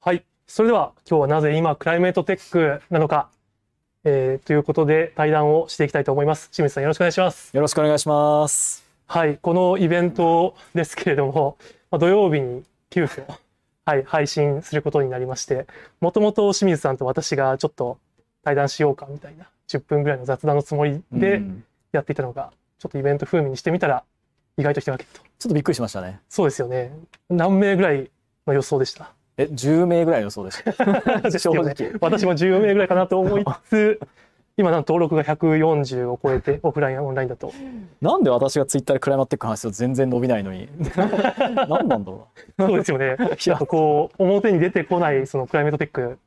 はい。それでは今日はなぜ今クライメートテックなのか、えー、ということで対談をしていきたいと思います。清水さんよろしくお願いします。よろしくお願いします。はい。このイベントですけれども、まあ、土曜日に急遽、はい、配信することになりまして、もともと清水さんと私がちょっと対談しようかみたいな10分ぐらいの雑談のつもりでやっていたのが、ちょっとイベント風味にしてみたら意外と人が来ると。ちょっとびっくりしましたね。そうですよね。何名ぐらいの予想でした。え、10名ぐらいの予想でした？正直。私も10名ぐらいかなと思いつつ、今の登録が140を超えてオフラインオンラインだと。なんで私がツイッターでクライマッテック話すと全然伸びないのに？何なんだろう？そうですよね。や。っぱこう表に出てこないそのクライメットテック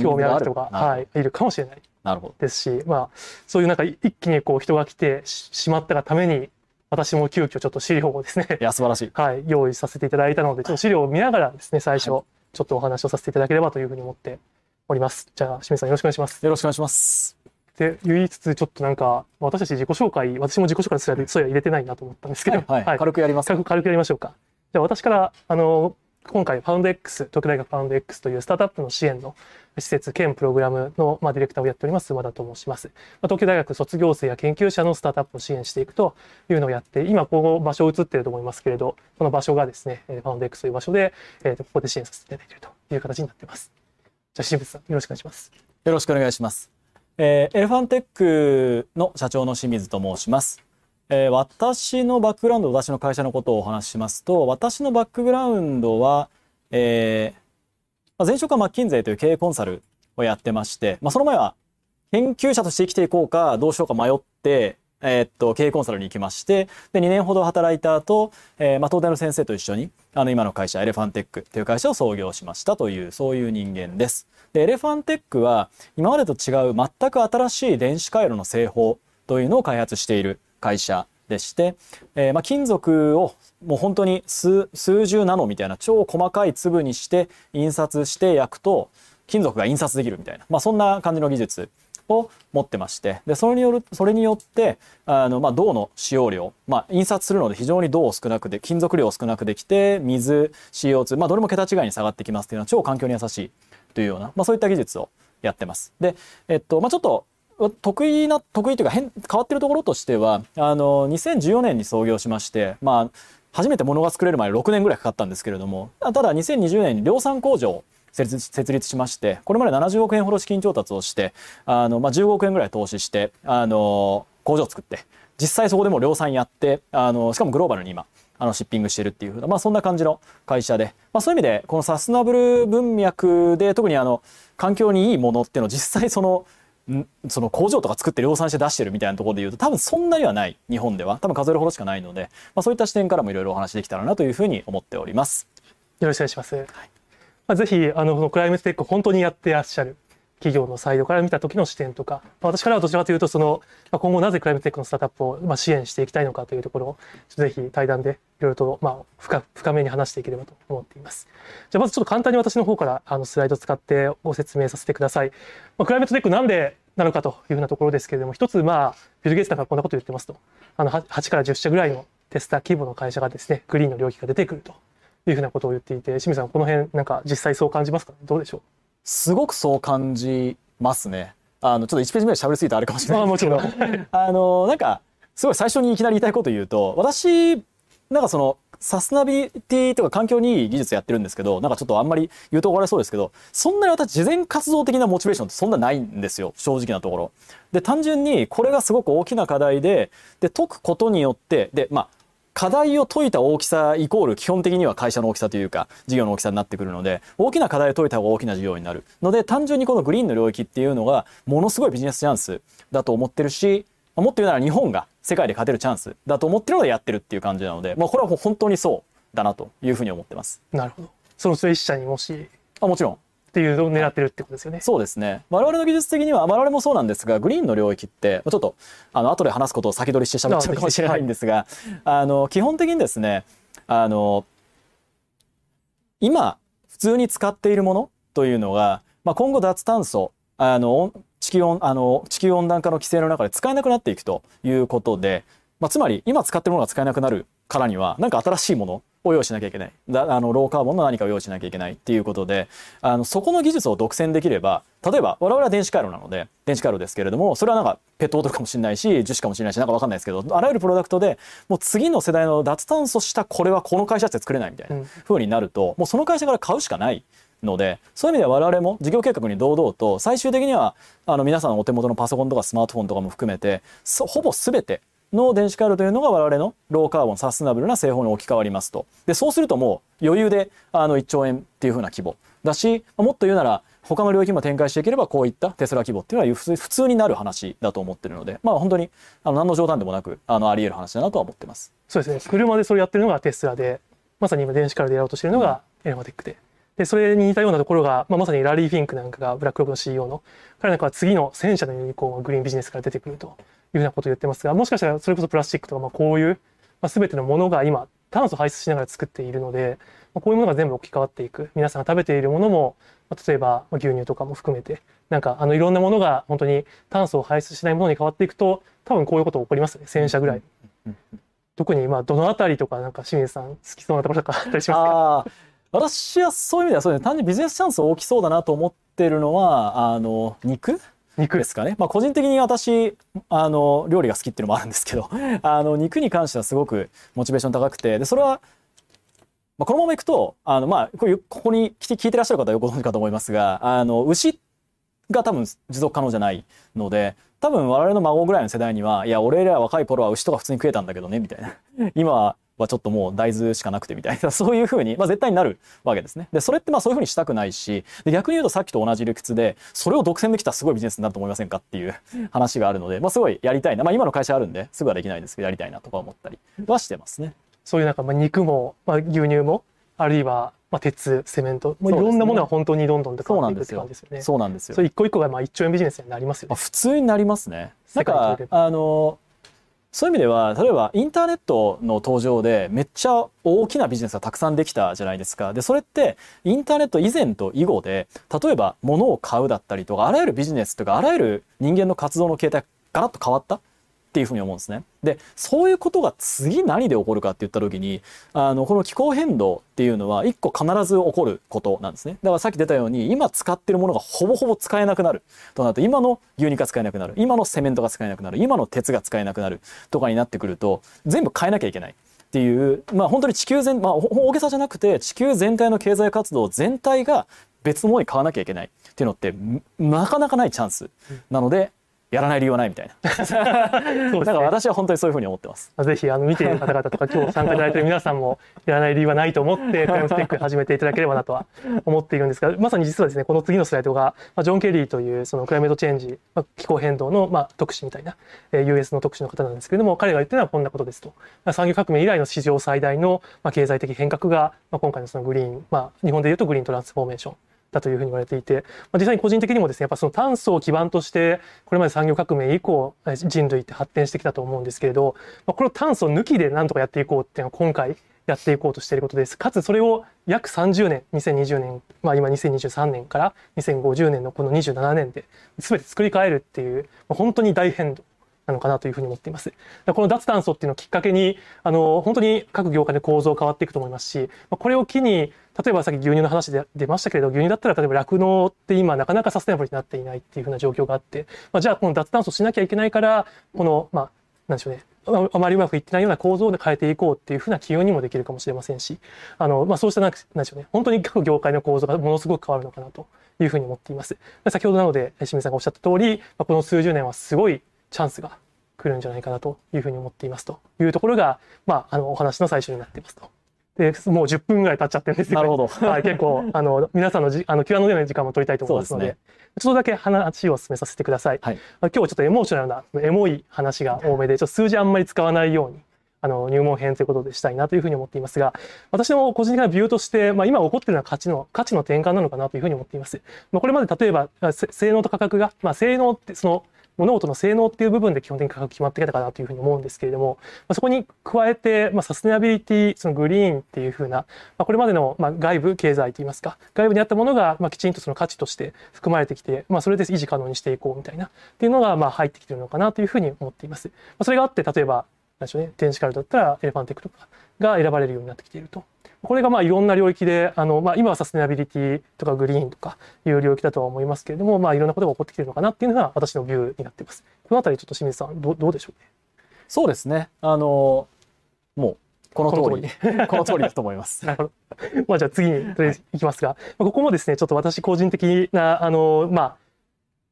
興味ある人が、はい、いるかもしれない。なるほど。ですし、まあ、そういうなんか一気にこう人が来てしまったがために私も急遽ちょっと資料をですねいや素晴らしい、はい、用意させていただいたのでちょっと資料を見ながらですね最初、はい、ちょっとお話をさせていただければというふうに思っております。じゃあ清水さんよろしくお願いします。よろしくお願いします。って言いつつちょっとなんか私たち自己紹介私も自己紹介すらそういや入れてないなと思ったんですけど、はいはい、軽くやります。軽くやりましょうか。じゃあ私からあの今回ファウンド X 東京大学ファウンド X というスタートアップの支援の施設兼プログラムの、まあ、ディレクターをやっております馬田と申します、まあ、東京大学卒業生や研究者のスタートアップを支援していくというのをやって今この場所映っていると思いますけれどこの場所がですねファウンド X という場所で、えー、とここで支援させていただいているという形になっています。じゃあ新渕さんよろしくお願いします。よろしくお願いします。えー、エレファンテックの社長の清水と申します。えー、私のバックグラウンド、私の会社のことをお話ししますと、私のバックグラウンドは、えー、まあ前職はマッキンゼーという経営コンサルをやってまして、まあ、その前は研究者として生きていこうか、どうしようか迷って、えー、っと、経営コンサルに行きまして、で、2年ほど働いた後、えー、まあ、東大の先生と一緒に、あの、今の会社、エレファンテックという会社を創業しましたという、そういう人間です。で、エレファンテックは今までと違う全く新しい電子回路の製法というのを開発している会社でして、えー、まあ金属をもう本当に数十ナノみたいな超細かい粒にして印刷して焼くと金属が印刷できるみたいな、まあ、そんな感じの技術を持ってましてでそれによるそれによってあの、まあ、銅の使用量、まあ、印刷するので非常に銅を少なくで金属量を少なくできて水 CO2、まあ、どれも桁違いに下がってきますっていうのは超環境に優しいというような、まあ、そういった技術をやってます。で、えっと、まあ、ちょっと得意な、得意というか変、変わってるところとしては、あの、2014年に創業しまして、まあ、初めて物が作れるまで6年ぐらいかかったんですけれども、ただ2020年に量産工場を設立しまして、これまで70億円ほど資金調達をして、あの、まあ、15億円ぐらい投資して、あの、工場を作って、実際そこでも量産やって、あの、しかもグローバルに今、あのシッピングしてるっていう、まあ、そんな感じの会社で、まあ、そういう意味でこのサスナブル文脈で特にあの環境にいいものっていうのを実際そのその工場とか作って量産して出してるみたいなところで言うと多分そんなにはない日本では多分数えるほどしかないので、まあ、そういった視点からもいろいろお話できたらなというふうに思っております。よろしくお願いします。はい、まあ、ぜひあのクライメットテック本当にやってらっしゃる企業のサイドから見た時の視点とか、私からはどちらかというとその、今後なぜクライムテックのスタートアップをま支援していきたいのかというところをぜひ対談でいろいろとまあ深深めに話していければと思っています。じゃあまずちょっと簡単に私の方からあのスライドを使ってご説明させてください。まあ、クライメットテックなんでなのかというふうなところですけれども、一つまあビル・ゲイツさんがこんなこと言ってますと、あの8から10社ぐらいのテスター規模の会社がですね、グリーンの領域が出てくるというふうなことを言っていて、清水さんこの辺なんか実際そう感じますか？どうでしょう？すごくそう感じますね。あのちょっと1ページ目で喋りすぎてあれかもしれないですけどあのなんかすごい最初にいきなり言いたいこと言うと私なんかそのサステナビリティとか環境にいい技術やってるんですけどなんかちょっとあんまり言うと怒られそうですけどそんなに私事前活動的なモチベーションってそんなないんですよ正直なところ。で単純にこれがすごく大きな課題でで解くことによってでまあ課題を解いた大きさイコール基本的には会社の大きさというか事業の大きさになってくるので大きな課題を解いた方が大きな事業になるので単純にこのグリーンの領域っていうのがものすごいビジネスチャンスだと思ってるしもっと言うなら日本が世界で勝てるチャンスだと思ってるのでやってるっていう感じなので、まあ、これは本当にそうだなというふうに思ってます。なるほど。その一社にもし。あもちろんっていうのを狙ってるってことですよね。そうですね。我々の技術的には、我々もそうなんですが、グリーンの領域って、ちょっと、あの、後で話すことを先取りして喋っちゃうかもしれないんですが、あの、基本的にですね、あの、今、普通に使っているものというのが、まあ、今後脱炭素、あの、地球温、あの、地球温暖化の規制の中で使えなくなっていくということで、まあ、つまり、今使ってるものが使えなくなるからには、なんか新しいものを用意しなきゃいけない。だあのローカーボンの何かを用意しなきゃいけないっていうことであのそこの技術を独占できれば例えば我々は電子回路なので電子回路ですけれどもそれはなんかペットボトルかもしれないし樹脂かもしれないしなんか分かんないですけどあらゆるプロダクトでもう次の世代の脱炭素したこれはこの会社で作れないみたいな風になると、もうその会社から買うしかないのでそういう意味では我々も事業計画に堂々と最終的にはあの皆さんのお手元のパソコンとかスマートフォンとかも含めてほぼ全ての電子回路というのが我々のローカーボンサステナブルな製法に置き換わりますと。でそうするともう余裕であの1兆円っていう風な規模。だしもっと言うなら他の領域も展開していければこういったテスラ規模っていうのは普通になる話だと思ってるのでまあ本当にあの何の冗談でもなくあのあり得る話だなとは思ってます。そうですね。車でそれやってるのがテスラでまさに今電子回路でやろうとしてるのがエレマテックで。でそれに似たようなところが、まあ、まさにラリー・フィンクなんかがブラックロックの CEO の彼なんかは次の戦車のユニコーンはグリーンビジネスから出てくると。いうふうなことを言ってますがもしかしたらそれこそプラスチックとかまあこういう、まあ、全てのものが今炭素排出しながら作っているので、まあ、こういうものが全部置き換わっていく。皆さんが食べているものも、まあ、例えば牛乳とかも含めてなんかあのいろんなものが本当に炭素を排出しないものに変わっていくと多分こういうこと起こりますね。戦車ぐらい。特にまあどのあたりとかなんか清水さん好きそうなところとかあったりしますか？私はそういう意味ではそうですね。単純にビジネスチャンス大きそうだなと思ってるのはあの肉肉ですかね、まあ、個人的に私あの料理が好きっていうのもあるんですけど あの肉に関してはすごくモチベーション高くてでそれは、まあ、このままいくとあの、まあ、ここに聞いてらっしゃる方はよくご存知かと思いますがあの牛が多分持続可能じゃないので多分我々の孫ぐらいの世代にはいや俺ら若い頃は牛とか普通に食えたんだけどねみたいな。今はちょっともう大豆しかなくてみたいな そういうふうに、まあ、絶対になるわけですね。でそれってまあそういうふうにしたくないしで逆に言うとさっきと同じ理屈でそれを独占できたらすごいビジネスになると思いませんかっていう話があるので、まあ、すごいやりたいな、まあ、今の会社あるんですぐはできないですけどやりたいなとか思ったりはしてますね。そういうなんかまあ肉も、まあ、牛乳もあるいはまあ鉄セメントもういろんなものが本当にどんどん変わっていくって感じですよね。そうなんですよ。そ一個一個がまあ1兆円ビジネスになりますよね。普通になりますね。なんかあのそういう意味では例えばインターネットの登場でめっちゃ大きなビジネスがたくさんできたじゃないですか。でそれってインターネット以前と以後で例えば物を買うだったりとかあらゆるビジネスとかあらゆる人間の活動の形態がガラッと変わった？っていうふうに思うんですね。でそういうことが次何で起こるかって言った時にあのこの気候変動っていうのは一個必ず起こることなんですね。だからさっき出たように今使ってるものがほぼほぼ使えなくなる。となると今の牛肉が使えなくなる。今のセメントが使えなくなる。今の鉄が使えなくなる。とかになってくると全部変えなきゃいけない。っていうまあ本当に地球全まあ大げさじゃなくて地球全体の経済活動全体が別のものに変わらなきゃいけない。っていうのってなかなかないチャンス。なので、やらない理由はないみたいな。そうだから私は本当にそういうふうに思ってます。ぜひあの見ている方々とか今日参加いただいている皆さんもやらない理由はないと思ってクライムステック始めていただければなとは思っているんですが、まさに実はですねこの次のスライドが、まあ、ジョン・ケリーというそのクライメートチェンジ、まあ、気候変動のまあ特使みたいな、えー、US の特使の方なんですけれども彼が言ってるのはこんなことですと。まあ、産業革命以来の史上最大のまあ経済的変革が、まあ、今回のそのグリーン、まあ、日本でいうとグリーントランスフォーメーションだというふうに言われていて、まあ、実際に個人的にもですねやっぱその炭素を基盤としてこれまで産業革命以降人類って発展してきたと思うんですけれど、まあ、この炭素抜きでなんとかやっていこうっていうのは今回やっていこうとしていることです。かつそれを約30年、2020年、まあ今2023年から2050年のこの27年で全て作り変えるっていう、まあ、本当に大変動なのかなというふうに思っています。この脱炭素っていうのをきっかけに、あの、本当に各業界で構造変わっていくと思いますし、これを機に、例えばさっき牛乳の話で出ましたけれど、牛乳だったら例えば酪農って今なかなかサステナブルになっていないっていうふうな状況があって、まあ、じゃあこの脱炭素しなきゃいけないから、この、まあ、なんでしょうね、あまりうまくいってないような構造で変えていこうっていうふうな起用にもできるかもしれませんし、あの、まあ、そうしたなんでしょうね、本当に各業界の構造がものすごく変わるのかなというふうに思っています。先ほどなので、清水さんがおっしゃった通り、この数十年はすごいチャンスが来るんじゃないかなというふうに思っていますというところが、まあ、あのお話の最初になっていますと。でもう10分ぐらい経っちゃってるんですよ、ね、なるほど。はい、結構あの皆さんのじあの Q&A の時間も取りたいと思いますので、ね、ちょっとだけ話を進めさせてください。はい、今日はちょっとエモーショナルなエモい話が多めで、ちょっと数字あんまり使わないように。あの入門編ということでしたいなというふうに思っていますが、私の個人的なビューとして、まあ、今起こっているのは価値の価値の転換なのかなというふうに思っています。まあ、これまで例えば性能と価格が、まあ、性能ってその物事の性能っていう部分で基本的に価格決まってきたかなというふうに思うんですけれども、まあ、そこに加えて、まあ、サステナビリティそのグリーンっていうふうな、まあ、これまでの、まあ、外部経済といいますか外部にあったものが、まあ、きちんとその価値として含まれてきて、まあ、それで維持可能にしていこうみたいなっていうのが、まあ、入ってきてるのかなというふうに思っています。まあ、それがあって例えば何でしょうね電子カルだったらエレファンテックとかが選ばれるようになってきていると。これがまあいろんな領域で、あの、まあ今はサステナビリティとかグリーンとかいう領域だとは思いますけれども、まあいろんなことが起こってきているのかなっていうのが私のビューになっています。このあたりちょっと清水さん、どどうでしょうね？そうですね。あの、もう、この通り、この通りだと思います。なるほど。まあじゃあ次にとりあえずいきますが、まあここもですね、ちょっと私個人的な、あの、まあ、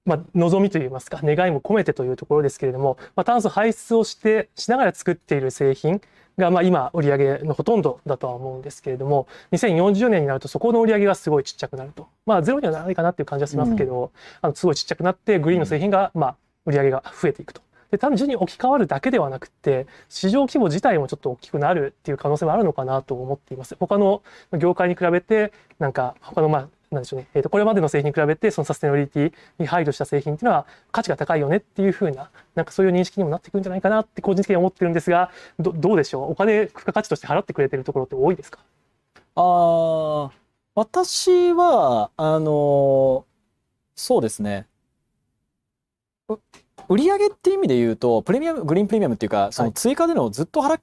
まあ、望みといいますか、願いも込めてというところですけれども、まあ、炭素排出をして、しながら作っている製品が、まあ、今、売上のほとんどだとは思うんですけれども、2040年になると、そこの売上がすごいちっちゃくなると。まあ、ゼロにはならないかなっていう感じはしますけど、あの、すごいちっちゃくなって、グリーンの製品が、まあ、売上が増えていくと。で単純に置き換わるだけではなくて市場規模自体もちょっと大きくなるっていう可能性もあるのかなと思っています。他の業界に比べてなんか他のまあなんでしょうね、えー、とこれまでの製品に比べてそのサステナビリティに配慮した製品っていうのは価値が高いよねっていうふうななんかそういう認識にもなってくるんじゃないかなって個人的には思ってるんですがどどうでしょう？お金付加価値として払ってくれてるところって多いですか？ああ、私は、あのそうですね。う売上って意味で言うと、プレミアム、グリーンプレミアムっていうか、その追加でのずっと払、ず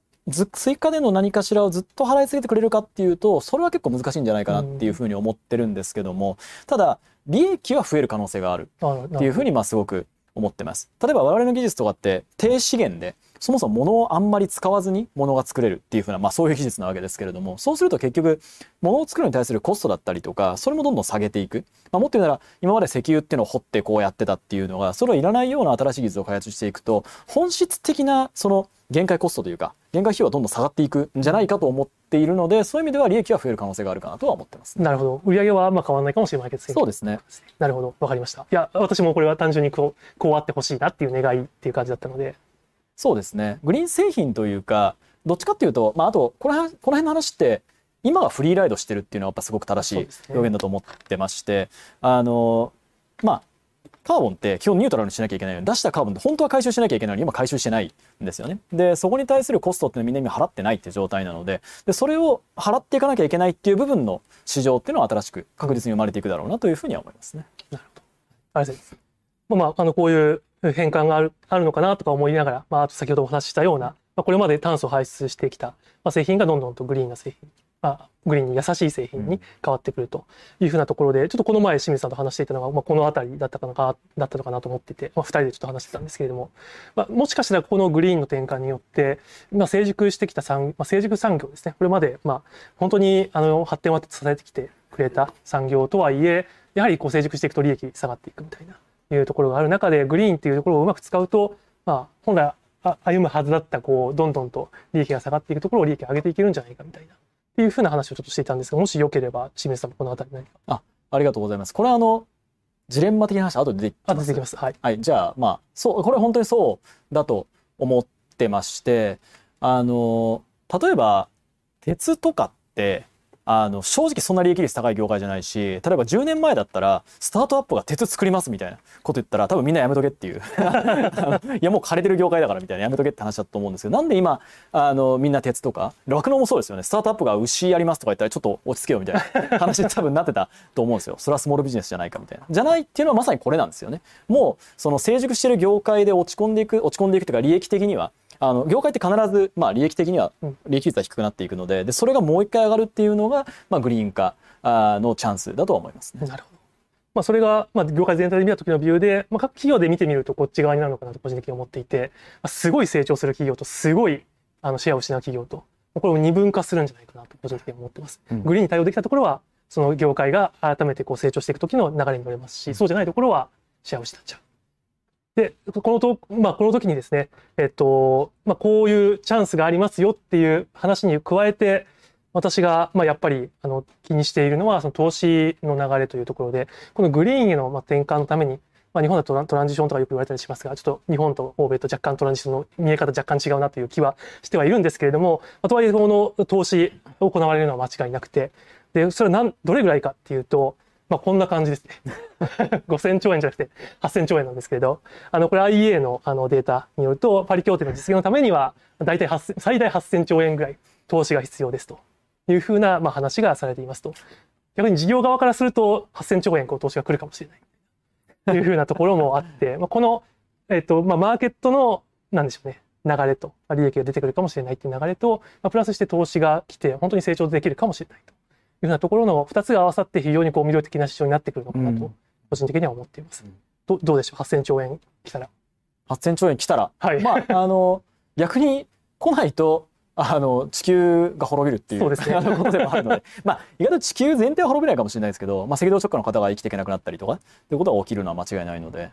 追加での何かしらをずっと払い続けてくれるかっていうと、それは結構難しいんじゃないかなっていうふうに思ってるんですけども、ただ、利益は増える可能性があるっていうふうに、まあすごく思ってます。例えば我々の技術とかって低資源で、そもそも物をあんまり使わずに物が作れるっていうふうな、まあそういう技術なわけですけれども、そうすると結局、物を作るに対するコストだったりとか、それもどんどん下げていく。まあもっと言うなら、今まで石油っていうのを掘ってこうやってたっていうのが、それをいらないような新しい技術を開発していくと、本質的なその限界コストというか、限界費用はどんどん下がっていくんじゃないかと思っているので、そういう意味では利益は増える可能性があるかなとは思ってます、なるほど。売上はあんま変わらないかもしれないけど、そうですね。なるほど。わかりました。いや、私もこれは単純にこう、こうあってほしいなっていう願いっていう感じだったので。そうですね。グリーン製品というか、どっちかっていうと、まあ、あと、この辺、この辺の話って、今がフリーライドしてるっていうのはやっぱすごく正しい表現だと思ってまして、ね、あの、まあ、カーボンって基本ニュートラルにしなきゃいけないように出したカーボンって本当は回収しなきゃいけないのに今回収してないんですよね。でそこに対するコストっていうのはみんな今払ってないっていう状態なのででそれを払っていかなきゃいけないっていう部分の市場っていうのは新しく確実に生まれていくだろうなというふうには思いますね。なるほど。ありがとうございます。まあ、あのこういう変換があるあるのかなとか思いながら、まあ、あと先ほどお話ししたような、まあ、これまで炭素を排出してきた、まあ、製品がどんどんとグリーンな製品、まあ、グリーンに優しい製品に変わってくるというふうなところで、ちょっとこの前清水さんと話していたのが、まあ、この辺りだったかなかだったのかなと思っていて、まあ、2人でちょっと話してたんですけれども、まあ、もしかしたらこのグリーンの転換によって、まあ、成熟してきた産、まあ、成熟産業ですねこれまで、まあ、本当にあの発展を支えてきてくれた産業とはいえやはりこう成熟していくと利益下がっていくみたいな。いうところがある中でグリーンっていうところをうまく使うと、まあ、本来歩むはずだったこうどんどんと利益が下がっていくところを利益を上げていけるんじゃないかみたいなっていうふうな話をちょっとしていたんですがもしよければ清水さんもこの辺り何か。あありがとうございます。これはあのジレンマ的な話後で出てきます。あ出てきます。はい、はい、じゃあまあそうこれ本当にそうだと思ってましてあの例えば鉄とかってあの正直そんな利益率高い業界じゃないし例えば10年前だったらスタートアップが鉄作りますみたいなこと言ったら多分みんなやめとけっていう。いやもう枯れてる業界だからみたいなやめとけって話だと思うんですけどなんで今あのみんな鉄とか酪農もそうですよね。スタートアップが牛やりますとか言ったらちょっと落ち着けよみたいな話に多分なってたと思うんですよ。それはスモールビジネスじゃないかみたいな。じゃないっていうのはまさにこれなんですよね。もうその成熟してる業界で落ち込んでいく落ち込んでいくというか利益的にはあの業界って必ず、まあ、利益的には利益率は低くなっていくのででそれがもう一回上がるっていうのが、まあ、グリーン化のチャンスだと思いますね。なるほどまあ、それが、まあ、業界全体で見た時のビューで、まあ、各企業で見てみるとこっち側になるのかなと個人的に思っていて、まあ、すごい成長する企業とすごいあのシェアを失う企業とこれを二分化するんじゃないかなと個人的に思ってます。うん、グリーンに対応できたところはその業界が改めてこう成長していく時の流れに乗れますしそうじゃないところはシェアを失っちゃう。でこのと、まあ、この時にですね、えっとまあ、こういうチャンスがありますよっていう話に加えて私が、まあ、やっぱりあの気にしているのはその投資の流れというところでこのグリーンへのまあ転換のために、まあ、日本だとトランジションとかよく言われたりしますがちょっと日本と欧米と若干トランジションの見え方若干違うなという気はしてはいるんですけれども、まあ、とはいえこの投資行われるのは間違いなくてでそれは何どれぐらいかっていうとまあ、こんな感じですね。5000兆円じゃなくて8000兆円なんですけれど、あの、これ IEA のあのデータによると、パリ協定の実現のためには、大体最大8000兆円ぐらい投資が必要ですというふうな、まあ、話がされていますと。逆に事業側からすると、8000兆円こう投資が来るかもしれないというふうなところもあって、まあ、この、えっと、まあ、マーケットの、なんでしょうね、流れと、利益が出てくるかもしれないっていう流れと、まあ、プラスして投資が来て本当に成長できるかもしれないというようなところの2つが合わさって非常にこう魅力的な市場になってくるのかなと、個人的には思っています。うん。どどうでしょう？8000兆円来たら。8000兆円来たら、はい。まああの逆に来ないとあの地球が滅びるっていうそうですね。あのことでもあるので。まあ意外と地球全体は滅びないかもしれないですけど、まあ、赤道直下の方が生きていけなくなったりとかっていうことが起きるのは間違いないので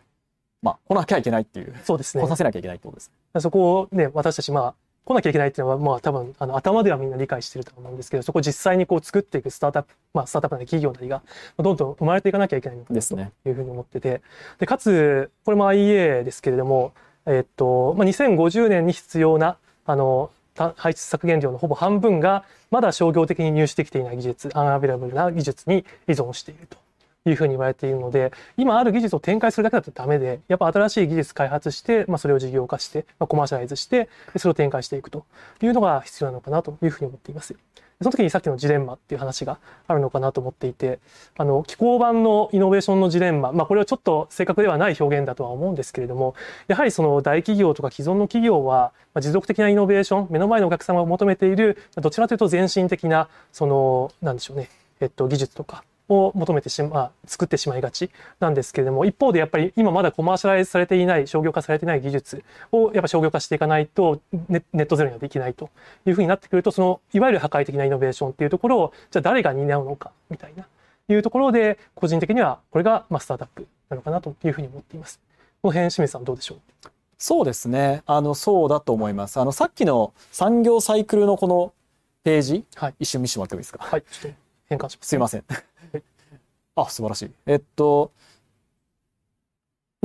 まあ来なきゃいけないっていうそうですね。来させなきゃいけないってことですね。そこをね、私たち、まあ、来なきゃいけないっていうのは、まあ、多分、あの、頭ではみんな理解してると思うんですけど、そこを実際にこう作っていくスタートアップ、まあ、スタートアップなり企業なりが、どんどん生まれていかなきゃいけないのかなとですねいうふうに思ってて、で、かつ、これも IEA ですけれども、えっと、まあ、2050年に必要な、あの、排出削減量のほぼ半分が、まだ商業的に入手できていない技術、アンアベラブルな技術に依存していると。いうふうに言われているので今ある技術を展開するだけだとダメでやっぱ新しい技術開発して、まあ、それを事業化して、まあ、コマーシャライズしてそれを展開していくというのが必要なのかなというふうに思っています。その時にさっきのジレンマっていう話があるのかなと思っていてあの機構版のイノベーションのジレンマ、まあ、これはちょっと正確ではない表現だとは思うんですけれどもやはりその大企業とか既存の企業はまあ持続的なイノベーション目の前のお客様が求めているどちらかというと前進的なそのなんでしょうね、えっと、技術とかを求めてしま、作ってしまいがちなんですけれども、一方でやっぱり今まだコマーシャライズされていない、商業化されていない技術をやっぱ商業化していかないとネネットゼロにはできないというふうになってくると、そのいわゆる破壊的なイノベーションっていうところを、じゃあ誰が担うのかみたいな、いうところで、個人的にはこれがまあスタートアップなのかなというふうに思っています。この辺、清水さんどうでしょう？そうですねあのそうだと思います。あのさっきの産業サイクルのこのページ、はい一瞬見せてもらってもいいですか？はい、変換します。すいません。あ、素晴らしい。えっと、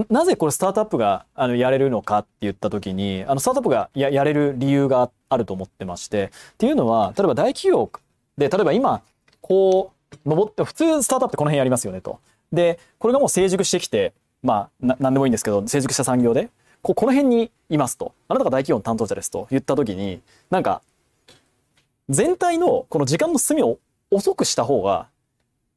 なぜこれスタートアップがあのやれるのかって言った時に、あのスタートアップがややれる理由があると思ってまして、っていうのは、例えば大企業で、例えば今、こう、登って、普通スタートアップってこの辺やりますよねと。で、これがもう成熟してきて、まあ、ななんでもいいんですけど、成熟した産業で、ここの辺にいますと。あなたが大企業の担当者ですと言った時に、なんか、全体のこの時間の進みを遅くした方が、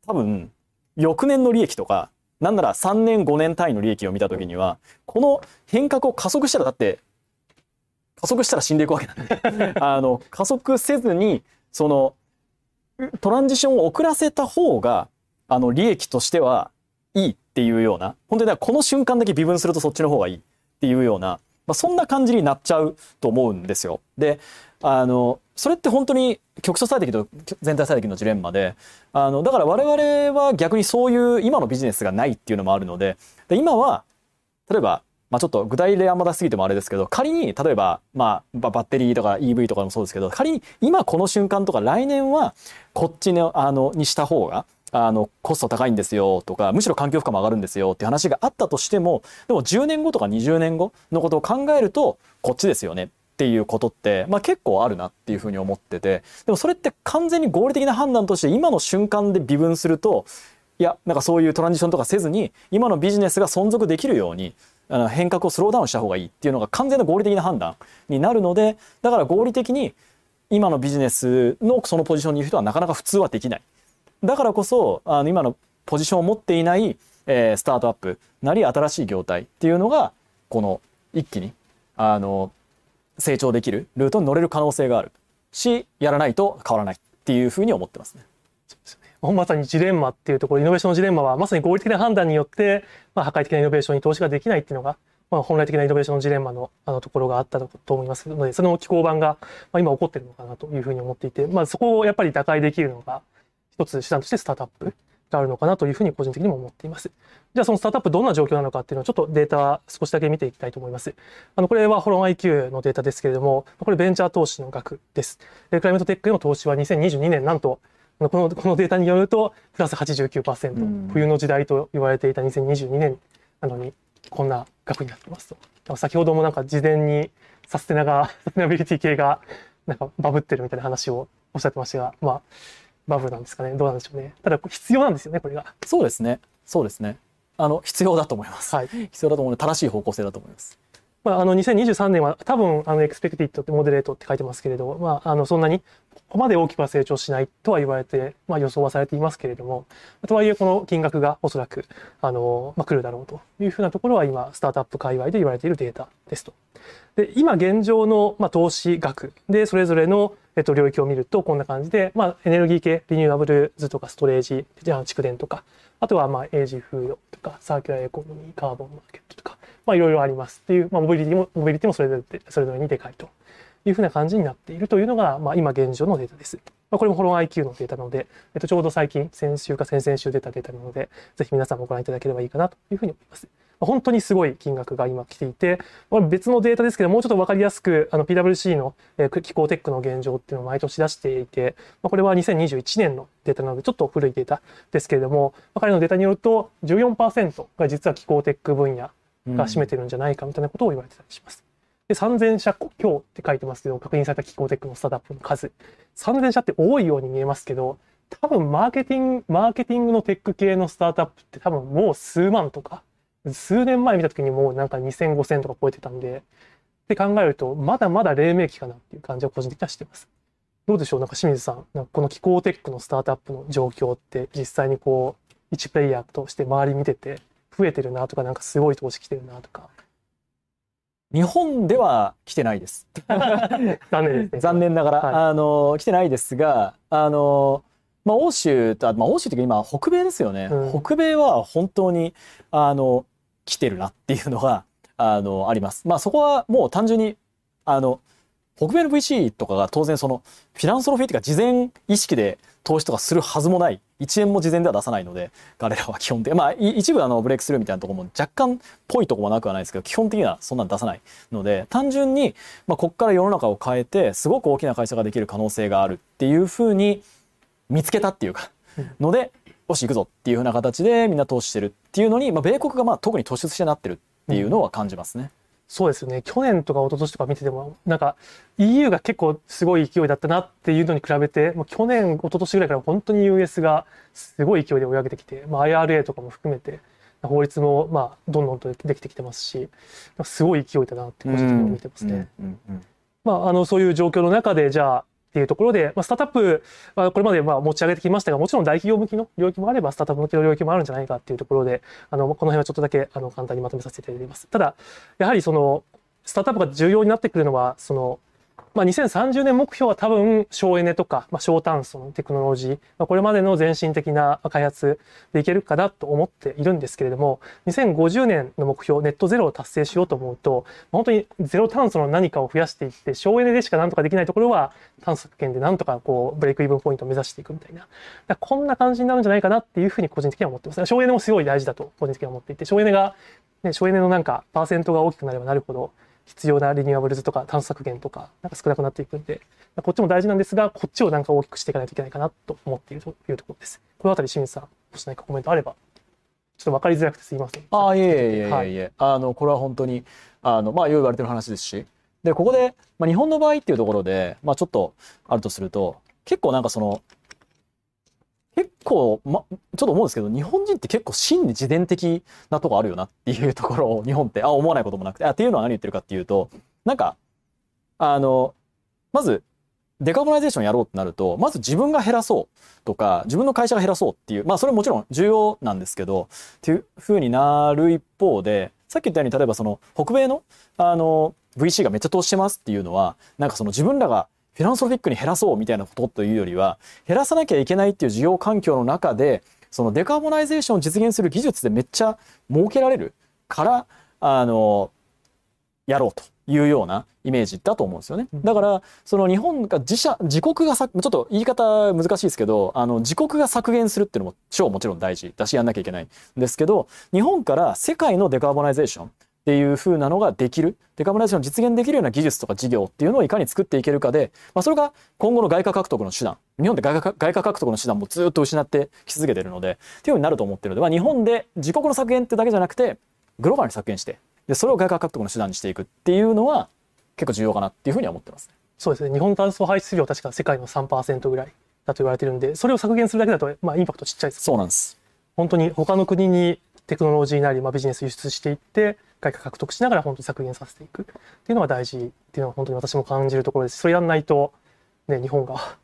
多分、翌年の利益とか、なんなら3年5年単位の利益を見たときには、この変革を加速したらだって、加速したら死んでいくわけなんで、あの、加速せずに、その、トランジションを遅らせた方が、あの、利益としてはいいっていうような、本当にだからこの瞬間だけ微分するとそっちの方がいいっていうような、まあ、そんな感じになっちゃうと思うんですよ。で、あの、それって本当に局所最適と全体最適のジレンマで、あの、だから我々は逆にそういう今のビジネスがないっていうのもあるので、で今は、例えば、まあちょっと具体例あんま出しすぎてもあれですけど、仮に、例えば、まあバッテリーとか EV とかもそうですけど、仮に今この瞬間とか来年はこっちの、あの、にした方が、あの、コスト高いんですよとか、むしろ環境負荷も上がるんですよって話があったとしても、でも10年後とか20年後のことを考えると、こっちですよね。っていうことって、まあ結構あるなっていうふうに思ってて、でもそれって完全に合理的な判断として今の瞬間で微分すると、いや、なんかそういうトランジションとかせずに、今のビジネスが存続できるように、あの変革をスローダウンした方がいいっていうのが完全な合理的な判断になるので、だから合理的に今のビジネスのそのポジションにいる人はなかなか普通はできない。だからこそ、あの今のポジションを持っていない、えースタートアップなり新しい業態っていうのが、この一気に、あの、成長できるルートに乗れる可能性があるし、やらないと変わらないっていうふうに思ってますね。まさにジレンマっていうところイノベーションのジレンマはまさに合理的な判断によって、まあ、破壊的なイノベーションに投資ができないっていうのが、まあ、本来的なイノベーションのジレンマのあのところがあったと思いますのでその機構版が、まあ、今起こってるのかなというふうに思っていて、まあ、そこをやっぱり打開できるのが一つ手段としてスタートアップがあるのかなというふうに個人的にも思っています。じゃあそのスタートアップどんな状況なのかっていうのをちょっとデータ少しだけ見ていきたいと思います。あのこれはホロン IQ のデータですけれども、これベンチャー投資の額です。でクライメットテックへの投資は2022年なんとこのこのデータによるとプラス89%、うん冬の時代と言われていた2022年なのにこんな額になってますと。先ほどもなんか事前にサステナがサステナビリティ系がなんかバブってるみたいな話をおっしゃってましたが、まあバブルなんですかねどうなんでしょうね。ただ必要なんですよねこれが。そうですね。そうですね。あの、必要だと思います。はい。必要だと思うので、正しい方向性だと思います。まあ、あの2023年は多分あの expected って moderate って書いてますけれど、まあ、あのそんなにここまで大きくは成長しないとは言われて、まあ、予想はされていますけれどもとはいえこの金額がおそらくあの、まあ、来るだろうというふうなところは今スタートアップ界隈で言われているデータですと。で今現状の、まあ、投資額でそれぞれの、えっと、領域を見るとこんな感じで、まあ、エネルギー系 renewables とかストレージじゃあ蓄電とかあとはまあエイジフードとかサーキュラーエコノミー carbon market とかまあいろいろありますっていう、まあ、モビリティもモビリティもそれぞれそれぞれにでかいというふうな感じになっているというのが、まあ、今現状のデータです。まあ、これもホロン IQ のデータなので、えっと、ちょうど最近先週か先々週出たデータなのでぜひ皆さんもご覧いただければいいかなというふうに思います。本当にすごい金額が今来ていて、これ別のデータですけど、もうちょっと分かりやすく、あの PWC の気候テックの現状っていうのを毎年出していて、これは2021年のデータなので、ちょっと古いデータですけれども、彼のデータによると14%が実は気候テック分野が占めてるんじゃないかみたいなことを言われてたりします。で、3000社今日って書いてますけど、確認された気候テックのスタートアップの数。3000社って多いように見えますけど、多分マーケティング、マーケティングのテック系のスタートアップって多分もう数万とか数年前見た時にもうなんか2000、5000とか超えてたんで、って考えると、まだまだ黎明期かなっていう感じは個人的にはしてます。どうでしょう？なんか清水さん、なんかこの気候テックのスタートアップの状況って実際にこう、一プレイヤーとして周り見てて、増えてるなとか、なんかすごい投資来てるなとか。日本では来てないです。残念ですね。残念ながら、はい、あの来てないですが、あのまあ欧州とまあ欧州というか今北米ですよね。うん、北米は本当にあの来てるなっていうのが あのあります。まあそこはもう単純にあの北米の VC とかが当然そのフィランソロフィーっていうか事前意識で投資とかするはずもない1円も事前では出さないので彼らは基本的まあ一部あのブレイクスルーみたいなところも若干っぽいとこもなくはないですけど基本的にはそんなの出さないので単純にまあこっから世の中を変えてすごく大きな会社ができる可能性があるっていうふうに見つけたっていうかのでよし行くぞっていうふうな形でみんな投資してるっていうのに、まあ、米国がまあ特に突出してなってるっていうのは感じますね。うん、そうですね去年とか一昨年とか見ててもなんか EU が結構すごい勢いだったなっていうのに比べてもう去年一昨年ぐらいから本当に US がすごい勢いで追い上げてきて、まあ、IRA とかも含めて法律もまあどんどんとできてきてますしすごい勢いだなって個人的には見てますね。まあ、あのそういう状況の中でじゃあっていうところで、まあ、スタートアップはこれまでまあ持ち上げてきましたが、もちろん大企業向きの領域もあれば、スタートアップ向きの領域もあるんじゃないかっていうところで、あのこの辺はちょっとだけあの簡単にまとめさせていただいてます。ただ、やはりそのスタートアップが重要になってくるのは、そのまあ、2030年目標は多分省エネとか、まあ、省炭素のテクノロジー、まあ、これまでの前進的な開発でいけるかなと思っているんですけれども2050年の目標ネットゼロを達成しようと思うと本当にゼロ炭素の何かを増やしていって省エネでしかなんとかできないところは炭素削減でなんとかこうブレイクイブンポイントを目指していくみたいな。こんな感じになるんじゃないかなっていうふうに個人的には思ってます。省エネもすごい大事だと個人的には思っていて省エネが、ね、省エネのなんかパーセントが大きくなればなるほど必要なリニューアブルズとか炭素削減とかなんか少なくなっていくんでこっちも大事なんですがこっちをなんか大きくしていかないといけないかなと思っているというところです。このあたり清水さんもし何かコメントあればちょっと分かりづらくてすいません。あいえいえいえいえ、はい、あのこれは本当にあのまあよう言われてる話ですし。でここで、まあ、日本の場合っていうところで、まあ、ちょっとあるとすると結構なんかその結構、ま、ちょっと思うんですけど、日本人って結構真に自伝的なとこあるよなっていうところを 日本って、あ、思わないこともなくて、あ、っていうのは何言ってるかっていうと、なんか、あの、まず、デカボナイゼーションやろうってなると、まず自分が減らそうとか、自分の会社が減らそうっていう、まあそれももちろん重要なんですけど、っていう風になる一方で、さっき言ったように、例えばその北米の、あの、VC がめっちゃ投資してますっていうのは、なんかその自分らがフィランソフィックに減らそうみたいなことというよりは、減らさなきゃいけないっていう需要環境の中で、そのデカーボナイゼーションを実現する技術でめっちゃ儲けられるから、あの、やろうというようなイメージだと思うんですよね。だから、その日本が自社、自国がさ、ちょっと言い方難しいですけど、あの、自国が削減するっていうのも超もちろん大事だしやんなきゃいけないんですけど、日本から世界の decarbonization、っていう風なのができる。 decarbonization 実現できるような技術とか事業っていうのをいかに作っていけるかで、まあ、それが今後の外貨獲得の手段。日本で外貨外貨獲得の手段もずっと失ってき続けてるのでっていうようになると思ってるので、まあ、日本で自国の削減ってだけじゃなくてグローバルに削減してでそれを外貨獲得の手段にしていくっていうのは結構重要かなっていうふうには思ってます、ね、そうですね。日本炭素排出量確か世界の3%ぐらいだと言われてるんでそれを削減するだけだと、まあ、インパクトちっちゃいです、そうなんです。本当に他の国にテクノロジーなり、まあ、ビジネス輸出していって外貨獲得しながら本当に削減させていくっていうのが大事っていうのは本当に私も感じるところですそれやんないと、ね、日本が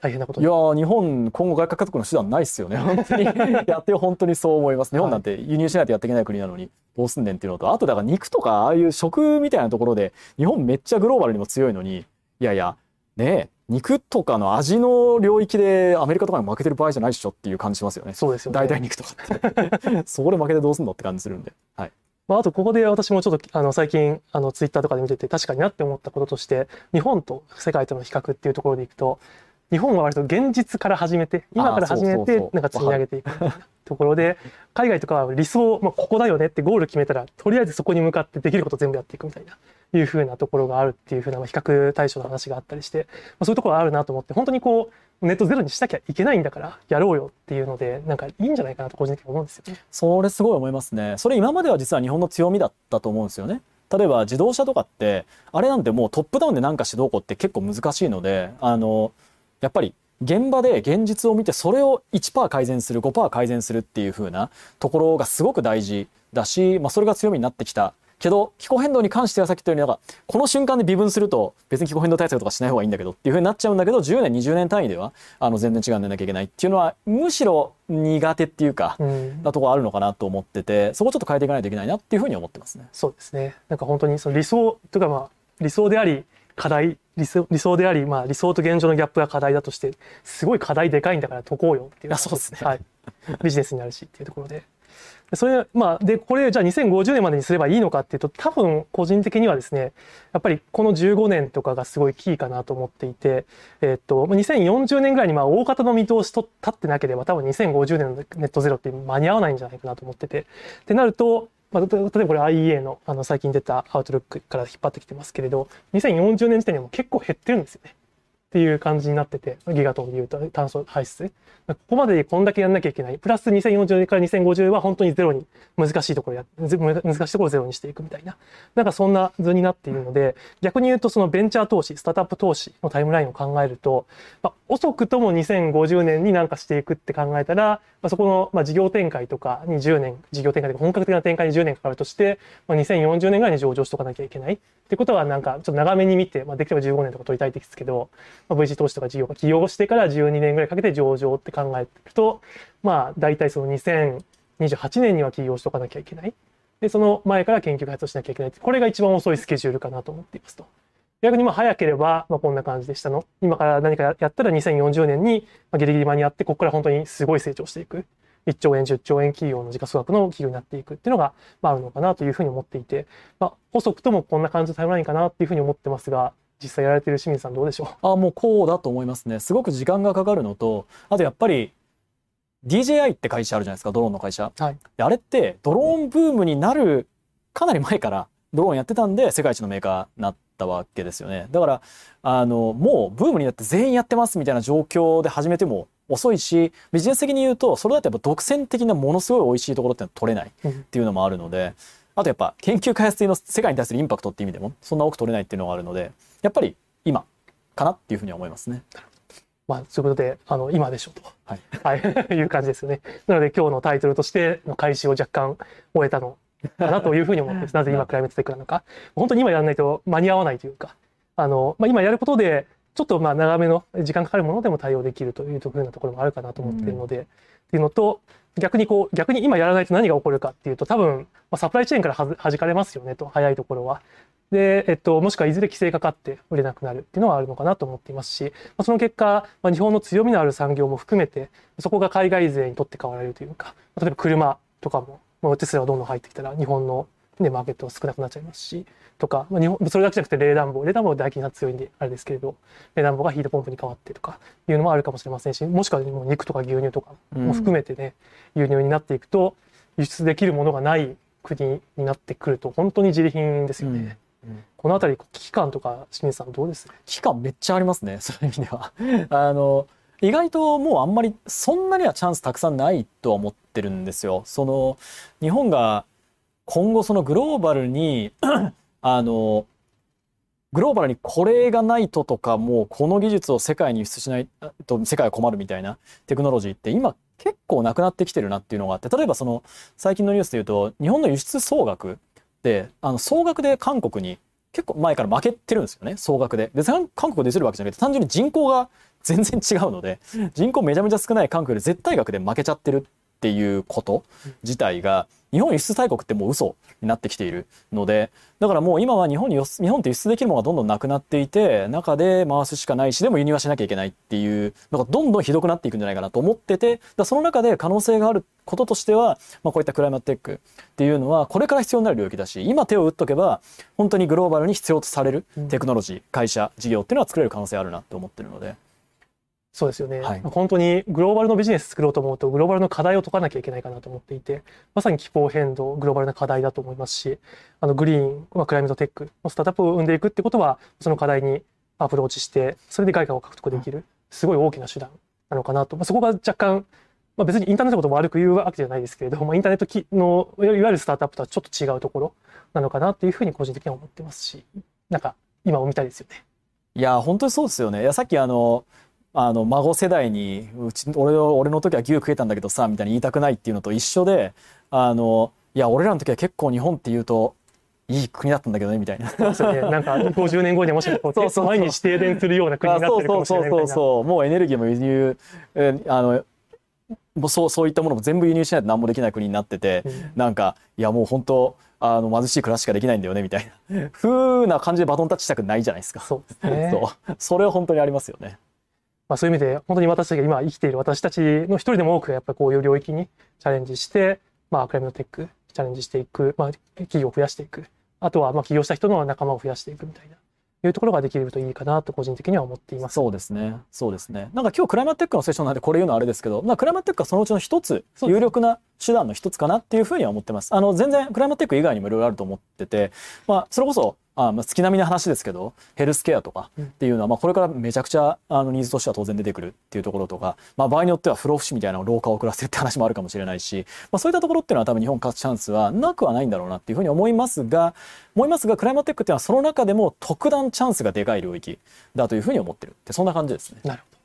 大変なこといや日本今後外貨獲得の手段ないっすよね 本当にやって本当にそう思います日本なんて輸入しないとやっていけない国なのにどうすんねんっていうのとあとだから肉とかああいう食みたいなところで日本めっちゃグローバルにも強いのにいやいやね肉とかの味の領域でアメリカとかに負けてる場合じゃないっしょっていう感じしますよね。そうですよね。代替肉とかって。そこで負けてどうすんのって感じするんで。はい。まあ、あとここで私もちょっとあの最近あのツイッターとかで見てて確かになって思ったこととして日本と世界との比較っていうところでいくと日本は割と現実から始めて今から始めてなんか積み上げていくところで海外とかは理想、まあ、ここだよねってゴール決めたらとりあえずそこに向かってできること全部やっていくみたいないうふうなところがあるっていうふうな比較対象の話があったりして、まあ、そういうところあるなと思って本当にこうネットゼロにしなきゃいけないんだからやろうよっていうのでなんかいいんじゃないかなと個人的に思うんですよね。それすごい思いますね。それ今までは実は日本の強みだったと思うんですよね。例えば自動車とかってあれなんてもうトップダウンで何かしてどうこうって結構難しいのであのやっぱり現場で現実を見てそれを1%改善する5%改善するっていう風なところがすごく大事だし、まあ、それが強みになってきたけど気候変動に関してはさっき言ったようになんかこの瞬間で微分すると別に気候変動対策とかしない方がいいんだけどっていう風になっちゃうんだけど10年20年単位ではあの全然違うんでなきゃいけないっていうのはむしろ苦手っていうか、なとこあるのかなと思っててそこちょっと変えていかないといけないなっていう風に思ってますね。そうですね。なんか本当にその理想とかまあ理想であり課題理想理想であり、まあ、理想と現状のギャップが課題だとしてすごい課題でかいんだから解こうよっていうそうですね、はい、ビジネスになるしっていうところで。それまあ、でこれじゃあ2050年までにすればいいのかっていうと多分個人的にはですねやっぱりこの15年とかがすごいキーかなと思っていて、えっと2040年ぐらいにまあ大方の見通しと立ってなければ多分2050年のネットゼロって間に合わないんじゃないかなと思っててってなるとまあ、例えばこれ IEA のあの最近出たアウトロックから引っ張ってきてますけれど2040年時点でも結構減ってるんですよね。っていう感じになっててギガトンでいうと炭素排出。ここまでこんだけやんなきゃいけない。プラス2040から2050は本当にゼロに難しいところや難しいところをゼロにしていくみたいな。なんかそんな図になっているので逆に言うとそのベンチャー投資スタートアップ投資のタイムラインを考えると、まあ、遅くとも2050年になんかしていくって考えたら、まあ、そこのまあ事業展開とかに10年事業展開とか本格的な展開に10年かかるとして、まあ、2040年ぐらいに上場しとかなきゃいけないってことはなんかちょっと長めに見て、まあ、できれば15年とか取りたいですけど、まあ、VC 投資とか事業が起業してから12年ぐらいかけて上場って考えるとまあ大体その2028年には起業しとかなきゃいけない。でその前から研究開発をしなきゃいけないこれが一番遅いスケジュールかなと思っていますと。逆にまあ早ければ、まあ、こんな感じでしたの。今から何かやったら2040年にギリギリ間に合って、ここから本当にすごい成長していく。1兆円、10兆円企業の時価総額の企業になっていくっていうのが、まあ、あるのかなというふうに思っていて、まあ、遅くともこんな感じのタイムラインかなっていうふうに思ってますが、実際やられてる清水さんどうでしょう？あもうこうだと思いますね。すごく時間がかかるのと、あとやっぱり DJI って会社あるじゃないですか、ドローンの会社。はい、あれってドローンブームになるかなり前からドローンやってたんで世界一のメーカーになったわけですよね。だからあのもうブームになって全員やってますみたいな状況で始めても遅いしビジネス的に言うとそれだとやっぱ独占的なものすごい美味しいところって取れないっていうのもあるので、あとやっぱ研究開発の世界に対するインパクトっていう意味でもそんな多く取れないっていうのがあるのでやっぱり今かなっていうふうには思いますね。まあ、そういうことで、あの、今でしょうと。はい。はい。いう感じですよね。なので、今日のタイトルとしての開始を若干終えたのかなというふうに思ってます。なぜ今クライメットテックなのか。本当に今やらないと間に合わないというか、あの、まあ、今やることで、ちょっとまあ長めの時間かかるものでも対応できるというふうなところもあるかなと思っているので、うん、っていうのと逆にこう逆に今やらないと何が起こるかっていうと多分、まあ、サプライチェーンからは弾かれますよねと早いところは。で、えっと、もしくはいずれ規制かかって売れなくなるっていうのはあるのかなと思っていますし、まあ、その結果、まあ、日本の強みのある産業も含めてそこが海外勢にとって変わられるというか例えば車とかも、まあ、テスラがどんどん入ってきたら日本の、ね、マーケットは少なくなっちゃいますしとか、まあ、日本それだけじゃなくて冷暖房冷暖房は大金が強いんであれですけれど冷暖房がヒートポンプに変わってとかいうのもあるかもしれませんしもしくはもう肉とか牛乳とかも含めてね、うん、輸入になっていくと輸出できるものがない国になってくると本当に自利品ですよね。うんうん、この辺り危機感とか清水さんどうです？危機感めっちゃありますね そういう意味では。あの意外ともうあんまりそんなにはチャンスたくさんないとは思ってるんですよ。その日本が今後そのグローバルに あのグローバルにこれがないととかもうこの技術を世界に輸出しないと世界は困るみたいなテクノロジーって今結構なくなってきてるなっていうのがあって例えばその最近のニュースで言うと日本の輸出総額であの総額で韓国に結構前から負けてるんですよね総額で。で韓国でするわけじゃなくて単純に人口が全然違うので人口めちゃめちゃ少ない韓国で絶対額で負けちゃってるっていうこと自体が日本輸出大国ってもう嘘になってきているのでだからもう今は日本に日本って輸出できるものがどんどんなくなっていて中で回すしかないしでも輸入はしなきゃいけないっていうのがどんどんひどくなっていくんじゃないかなと思っててだその中で可能性があることとしては、まあ、こういったクライマットテックっていうのはこれから必要になる領域だし今手を打っとけば本当にグローバルに必要とされるテクノロジー会社事業っていうのは作れる可能性あるなと思ってるので。そうですよね、はい。本当にグローバルのビジネス作ろうと思うとグローバルの課題を解かなきゃいけないかなと思っていてまさに気候変動グローバルな課題だと思いますしあのグリーン、まあ、クライメートテックのスタートアップを生んでいくってことはその課題にアプローチしてそれで外貨を獲得できるすごい大きな手段なのかなと、まあ、そこが若干、まあ、別にインターネットのことを悪く言うわけじゃないですけれども、まあ、インターネットきのいわゆるスタートアップとはちょっと違うところなのかなっていうふうに個人的には思ってますしなんか今を見たいですよね。いや本当にそうですよね。いやさっきあのあの孫世代にうち俺俺の時は牛食えたんだけどさみたいに言いたくないっていうのと一緒であのいや俺らの時は結構日本っていうといい国だったんだけどねみたいな。なんか50年後にもしこうそうそうそう毎日停電するような国になってるかもしれないみたいな。そうそうそうもうエネルギーも輸入えあのもうそうそういったものも全部輸入しないと何もできない国になってて、うんなんかいやもう本当あの貧しい暮らししかできないんだよねみたいな風な感じでバトンタッチしたくないじゃないですか。そうね。そうそれは本当にありますよね。まあそういう意味で本当に私たちが今生きている私たちの一人でも多くやっぱりこういう領域にチャレンジして、まあクライムテックチャレンジしていく、まあ企業を増やしていく、あとはまあ起業した人の仲間を増やしていくみたいな。いうところができるといいかなと個人的には思っています。そうですね。そうですね。なんか今日クライマテックのセッションなんでこれ言うのはあれですけど、まあクライマテックはそのうちの一つ、有力な手段の一つかなっていうふうには思ってます。あの全然クライマテック以外にもいろいろあると思ってて、まあそれこそあまあ月並みな話ですけど、ヘルスケアとかっていうのは、まあこれからめちゃくちゃあのニーズとしては当然出てくるっていうところとか、まあ場合によっては不老不死みたいな老化を遅らせるって話もあるかもしれないし、まあそういったところっていうのは多分日本勝つチャンスはなくはないんだろうなっていうふうに思いますが、思いますがクライマテックっていうのはその中でも特段チャンスがでかい領域だというふうに思ってるってそんな感じですね。なるほど。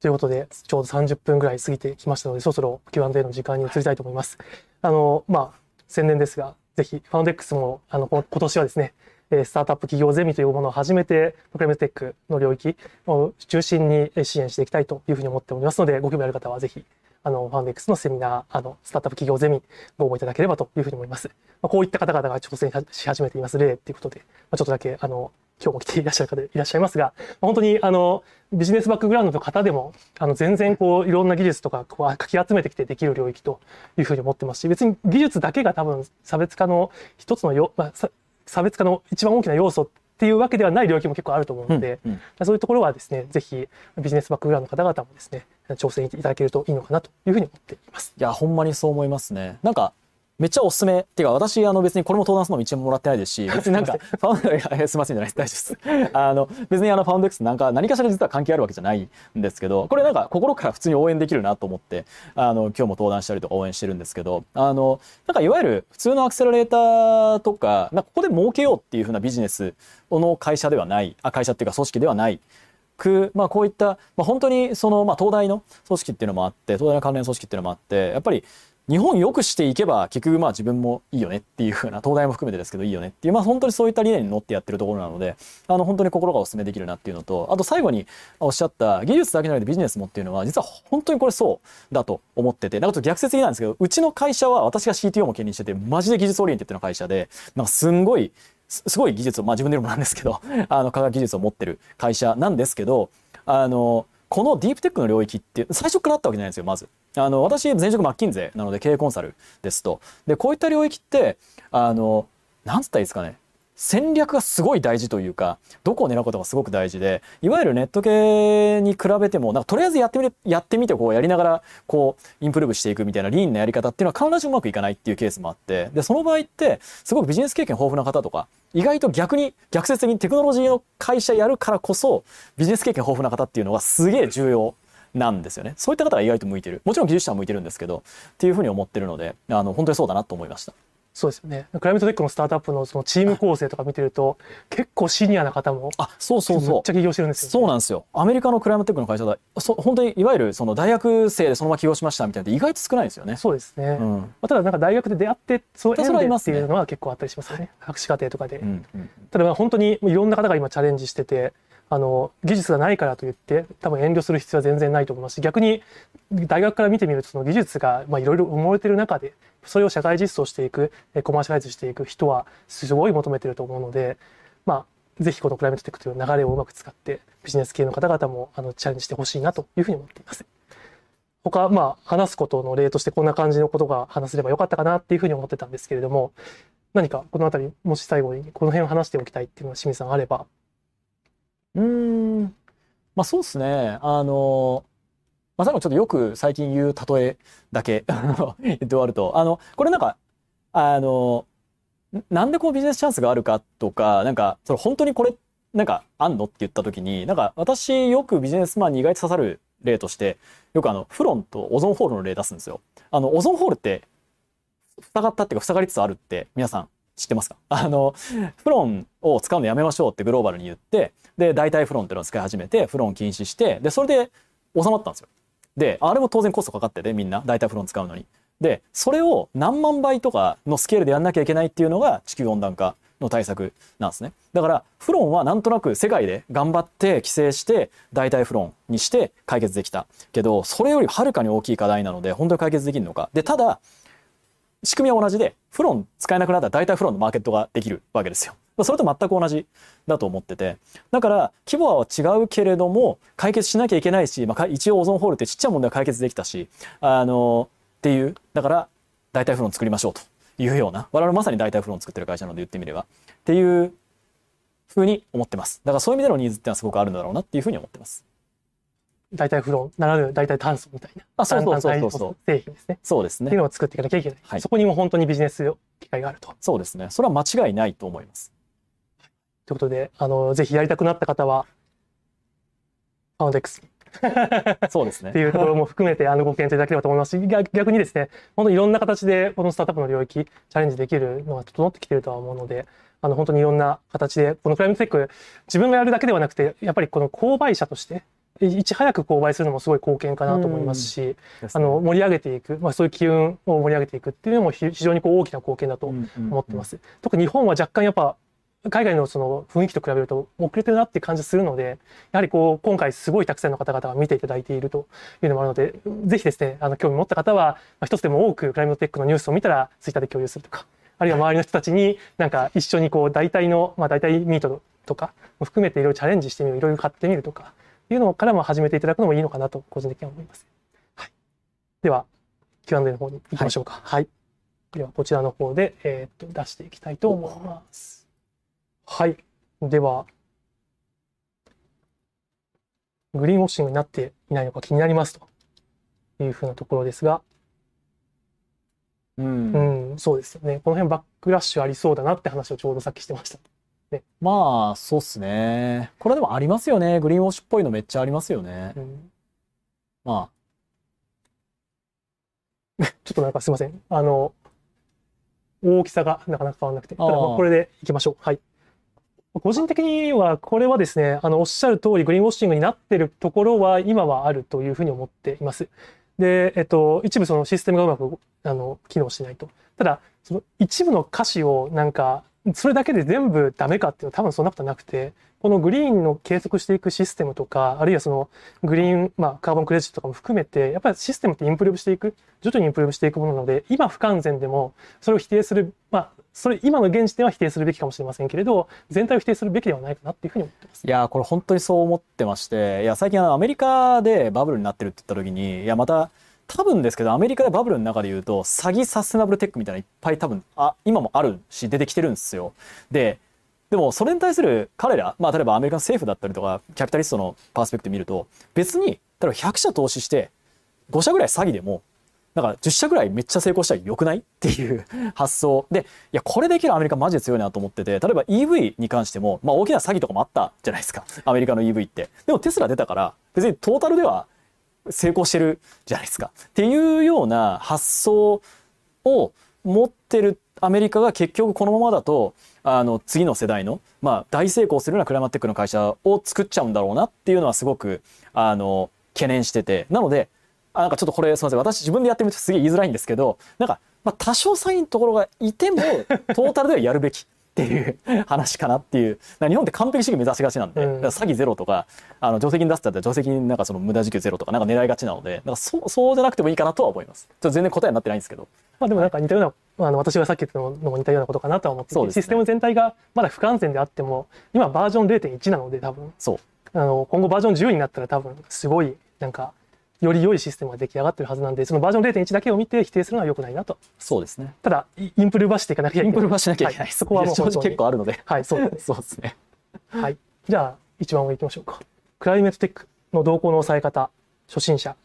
ということで、ちょうど30分ぐらい過ぎてきましたので、そろそろ Q&A の時間に移りたいと思います。あの、まあ、宣伝ですが、ぜひ、ファウンデックスも、あの、こ今年はですね、えスタートアップ企業ゼミというものを始めて、プログラムテックの領域を中心に支援していきたいというふうに思っておりますので、ご興味ある方はぜひ、あの、ファンデックスのセミナー、あの、スタートアップ企業ゼミご応募いただければというふうに思います。まあ、こういった方々が挑戦し始めています例ということで、まあ、ちょっとだけ、あの、今日も来ていらっしゃる方でいらっしゃいますが、本当にあのビジネスバックグラウンドの方でもあの全然こういろんな技術とかこうかき集めてきてできる領域というふうに思ってますし別に技術だけが多分差別化の一つのよ、まあ、差別化の一番大きな要素っていうわけではない領域も結構あると思うので、うんそういうところはですねぜひビジネスバックグラウンドの方々もですね挑戦いただけるといいのかなというふうに思っています。いや、ほんまにそう思いますね。なんか、めっちゃおすすめ。っていうか、私、あの、別にこれも登壇するのも一円ももらってないですし、別になんか、ファウンド、すいませんじゃないです。大丈夫です。あの、別にあの、ファウンド X なんか、何かしら実は関係あるわけじゃないんですけど、これなんか、心から普通に応援できるなと思って、あの、今日も登壇したりとか応援してるんですけど、あの、なんか、いわゆる普通のアクセラレーターとか、なんか、ここで儲けようっていう風なビジネスの会社ではない、あ、会社っていうか組織ではない。く、まあ、こういった、まあ、本当にその、まあ、東大の組織っていうのもあって東大の関連組織っていうのもあってやっぱり日本良くしていけば結局まあ自分もいいよねっていう風な東大も含めてですけどいいよねっていうまあ本当にそういった理念に乗ってやってるところなのであの本当に心からお勧めできるなっていうのとあと最後におっしゃった技術だけじゃなくてビジネスもっていうのは実は本当にこれそうだと思っててなんかちょっと逆説的なんですけどうちの会社は私が CTO も兼任しててマジで技術 oriented な会社でなんかすんごいすごい技術をまあ自分でもなんですけどあの科学技術を持ってる会社なんですけどあのこのディープテックの領域って最初からあったわけじゃないんですよまず。あの私前職マッキンゼなので経営コンサルですとでこういった領域ってあのなんつったらいいですかね戦略がすごい大事というかどこを狙うことがすごく大事でいわゆるネット系に比べてもなんかとりあえずやってみてやってみてこうやりながらこうインプルーブしていくみたいなリーンなやり方っていうのは必ずうまくいかないっていうケースもあってでその場合ってすごくビジネス経験豊富な方とか意外と逆に逆説的にテクノロジーの会社やるからこそビジネス経験豊富な方っていうのがすげえ重要なんですよね。そういった方が意外と向いてる。もちろん技術者は向いてるんですけどっていうふうに思ってるのであの本当にそうだなと思いました。そうですよね。クライメートテックのスタートアップのそのチーム構成とか見てると、結構シニアな方もあそうそうそう。めっちゃ起業してるんですよ、そうなんですよ。アメリカのクライマテックの会社だそ本当にいわゆるその大学生でそのまま起業しましたみたいなのって意外と少ないんですよね。そうですね。うん。まあ、ただなんか大学で出会ってそうい縁でますね。っていうのは結構あったりしますよね。博士課程とかで。うんうんただまあ本当にいろんな方が今チャレンジしててあの技術がないからといって多分遠慮する必要は全然ないと思いますし逆に大学から見てみるとその技術がまあいろいろ埋もれてる中でそれを社会実装していくコマーシャライズしていく人はすごい求めてると思うのでまあぜひこのクライメートテックという流れをうまく使ってビジネス系の方々もあのチャレンジしてほしいなというふうに思っています。他まあ話すことの例としてこんな感じのことが話せればよかったかなっていうふうに思ってたんですけれども何かこの辺りもし最後にこの辺を話しておきたいっていうのが清水さんあれば。うん。まあそうですね。あのまあ最後ちょっとよく最近言う例えだけ 言って終わるとあのこれなんかあのなんでこうビジネスチャンスがあるかとかなんかそれ本当にこれなんかあんのって言った時になんか私よくビジネスマンに意外と刺さる例としてよくあのフロンとオゾンホールの例出すんですよ。あのオゾンホールって塞がったっていうか塞がりつつあるって皆さん知ってますか？あのフロンを使うのやめましょうってグローバルに言ってで代替フロンっていうのを使い始めてフロン禁止してでそれで収まったんですよ。であれも当然コストかかっててみんな大体フロン使うのに。でそれを何万倍とかのスケールでやんなきゃいけないっていうのが地球温暖化の対策なんですね。だからフロンはなんとなく世界で頑張って規制して代替フロンにして解決できた。けどそれよりはるかに大きい課題なので本当に解決できるのか。でただ仕組みは同じでフロン使えなくなったら代替フロンのマーケットができるわけですよ。それと全く同じだと思ってて。だから規模は違うけれども解決しなきゃいけないし、まあ、一応オゾンホールってちっちゃい問題は解決できたしあのっていうだから代替フロン作りましょうというような我々まさに代替フロン作ってる会社なので言ってみれば。っていうふうに思ってます。だからそういう意味でのニーズっていうのはすごくあるんだろうなっていうふうに思ってます。代替フロンならぬ代替炭素みたいな。あそうそうそうそう。製品ですね。そうですね。っていうのを作っていかなきゃいけない、はい。そこにも本当にビジネス機会があると。そうですね。それは間違いないと思います。ということであのぜひやりたくなった方はファウンデックス。に そうですね。っていうところも含めてあのご検討いただければと思います。し逆逆にですね本当にいろんな形でこのスタートアップの領域チャレンジできるのが整ってきているとは思うのであの本当にいろんな形でこのクライムテック自分がやるだけではなくてやっぱりこの購買者としていち早く購買するのもすごい貢献かなと思いますし、あの盛り上げていく、まあ、そういう機運を盛り上げていくっていうのも非非常にこう大きな貢献だと思ってます。特に日本は若干やっぱ海外のその雰囲気と比べると遅れてるなって感じするのでやはりこう今回すごいたくさんの方々が見ていただいているというのもあるのでぜひですねあの興味持った方は、まあ、一つでも多くクライムテックのニュースを見たらツイッターで共有するとかあるいは周りの人たちになんか一緒にこう代替の、まあ、代替ミートとかも含めていろいろチャレンジしてみるいろいろ買ってみるとかいうのからも始めていただくのもいいのかなと個人的には思います。はい、では Q&A の方に行きましょうか。はい、ではこちらの方で、えー、っと出していきたいと思います。はい。では、グリーンウォッシングになっていないのか気になりますというふうなところですが、うんうん、そうですよね。この辺バックラッシュありそうだなって話をちょうどさっきしてました。まあそうっすねこれでもありますよねグリーンウォッシュっぽいのめっちゃありますよねうん、ま ちょっとなんかすいません。あの、大きさがなかなか変わらなくて、ただこれでいきましょう。はい。個人的には、これはですね、あの、おっしゃる通り、グリーンウォッシングになってるところは、今はあるというふうに思っています。で、えっと、一部そのシステムがうまく、あの、機能しないと。ただ、その一部の歌詞をなんか、それだけで全部ダメかっていうのは多分そんなことなくて、このグリーンの計測していくシステムとか、あるいはそのグリーン、まあ、カーボンクレジットとかも含めて、やっぱりシステムってインプルーブしていく、徐々にインプルーブしていくものなので、今不完全でも、それを否定する、まあ、それ今の現時点は否定するべきかもしれませんけれど、全体を否定するべきではないかなっていうふうに思ってます。いやこれ本当にそう思ってましていや最近あのアメリカでバブルになってるって言った時にいやまた多分ですけどアメリカでバブルの中で言うと詐欺サステナブルテックみたいないっぱい多分あ今もあるし出てきてるんですよ。ででもそれに対する彼ら、まあ、例えばアメリカの政府だったりとかキャピタリストのパースペクト見ると別に例えば100社投資して5社ぐらい詐欺でもだから10社ぐらいめっちゃ成功したらよくないっていう 発想。でいやこれできるアメリカマジで強いなと思ってて例えば EV に関しても、まあ、大きな詐欺とかもあったじゃないですか。アメリカの EV って。でもテスラ出たから別にトータルでは成功してるじゃないですか。っていうような発想を持ってるアメリカが結局このままだとあの次の世代の、まあ、大成功するようなクライマテックの会社を作っちゃうんだろうなっていうのはすごくあの懸念してて。なのであなんかちょっとこれすみません。私自分でやってみてすげえ言いづらいんですけどなんか、まあ、多少サインのところがいてもトータルではやるべき。っていう話かなっていう。日本って完璧主義目指しがちなんで、うん。詐欺ゼロとかあの定石に出すってったら定石になんかその無駄時給ゼロとかなんか狙いがちなのでなんかそうそうじゃなくてもいいかなとは思います。ちょっと全然答えになってないんですけど。まあでもなんか似たような、あの私がさっき言ったのも似たようなことかなとは思っていて、ね。システム全体がまだ不完全であっても、今バージョン0.1なので多分、そう。あの今後バージョン10になったら多分すごいなんかより良いシステムが出来上がってるはずなんで、そのバージョン0.1だけを見て否定するのは良くないなと。そうですねただイインプルーブはしていかなきゃいけない。インプルーブはしなきゃいけないはそこはもう正直結構あるのではい、そうです。そうですねはい。じゃあ一番上行きましょうか。 climate tech の動向の抑え方、初心者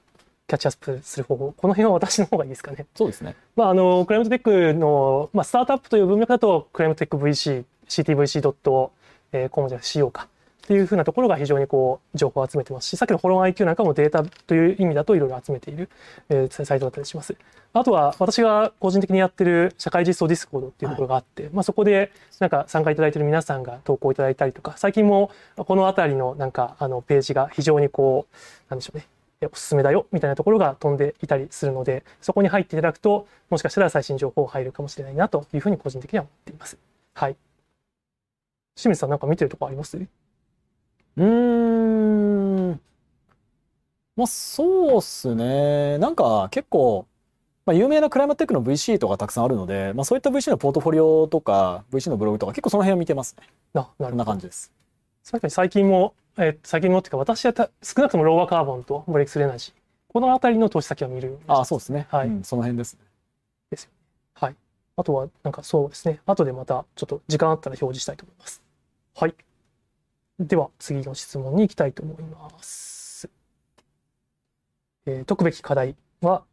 キャッチアップする方法、この辺は私の方がいいですかね。そうですねまあ、あの climate tech の、まあ、スタートアップという文脈だとクライムトテック VC、CTVC.com じゃ CO かっていうふうなところが非常にこう情報を集めてますし、さっきのホロン IQ なんかもデータという意味だといろいろ集めている、えーサイトだったりします。あとは私が個人的にやってる社会実装 Discord っていうところがあって、まあ、そこでなんか参加いただいている皆さんが投稿いただいたりとか、最近もこのあたりのなんかあのページが非常にこう、なんでしょうね、おすすめだよみたいなところが飛んでいたりするのでそこに入っていただくともしかしたら最新情報入るかもしれないなというふうに個人的には思っています。はい。清水さんなんか見てるとこあります？うーん。まあそうっすね。なんか結構、まあ、有名なクライマテックの VC とかたくさんあるので、まあ、そういった VC のポートフォリオとか VC のブログとか結構その辺を見てますね。こんななるほど。な感じです。確かに最近も、えー最近もっていうか私はた少なくともローワーカーボンとブレイクスルーエナジーこのあたりの投資先を見るようにしてます。あそうですね、はい。うんその辺ですね。はい。あとは、なんかそうですね。後でまたちょっと時間あったら表示したいと思います。はい。では、次の質問に行きたいと思います。えー解くべき課題は、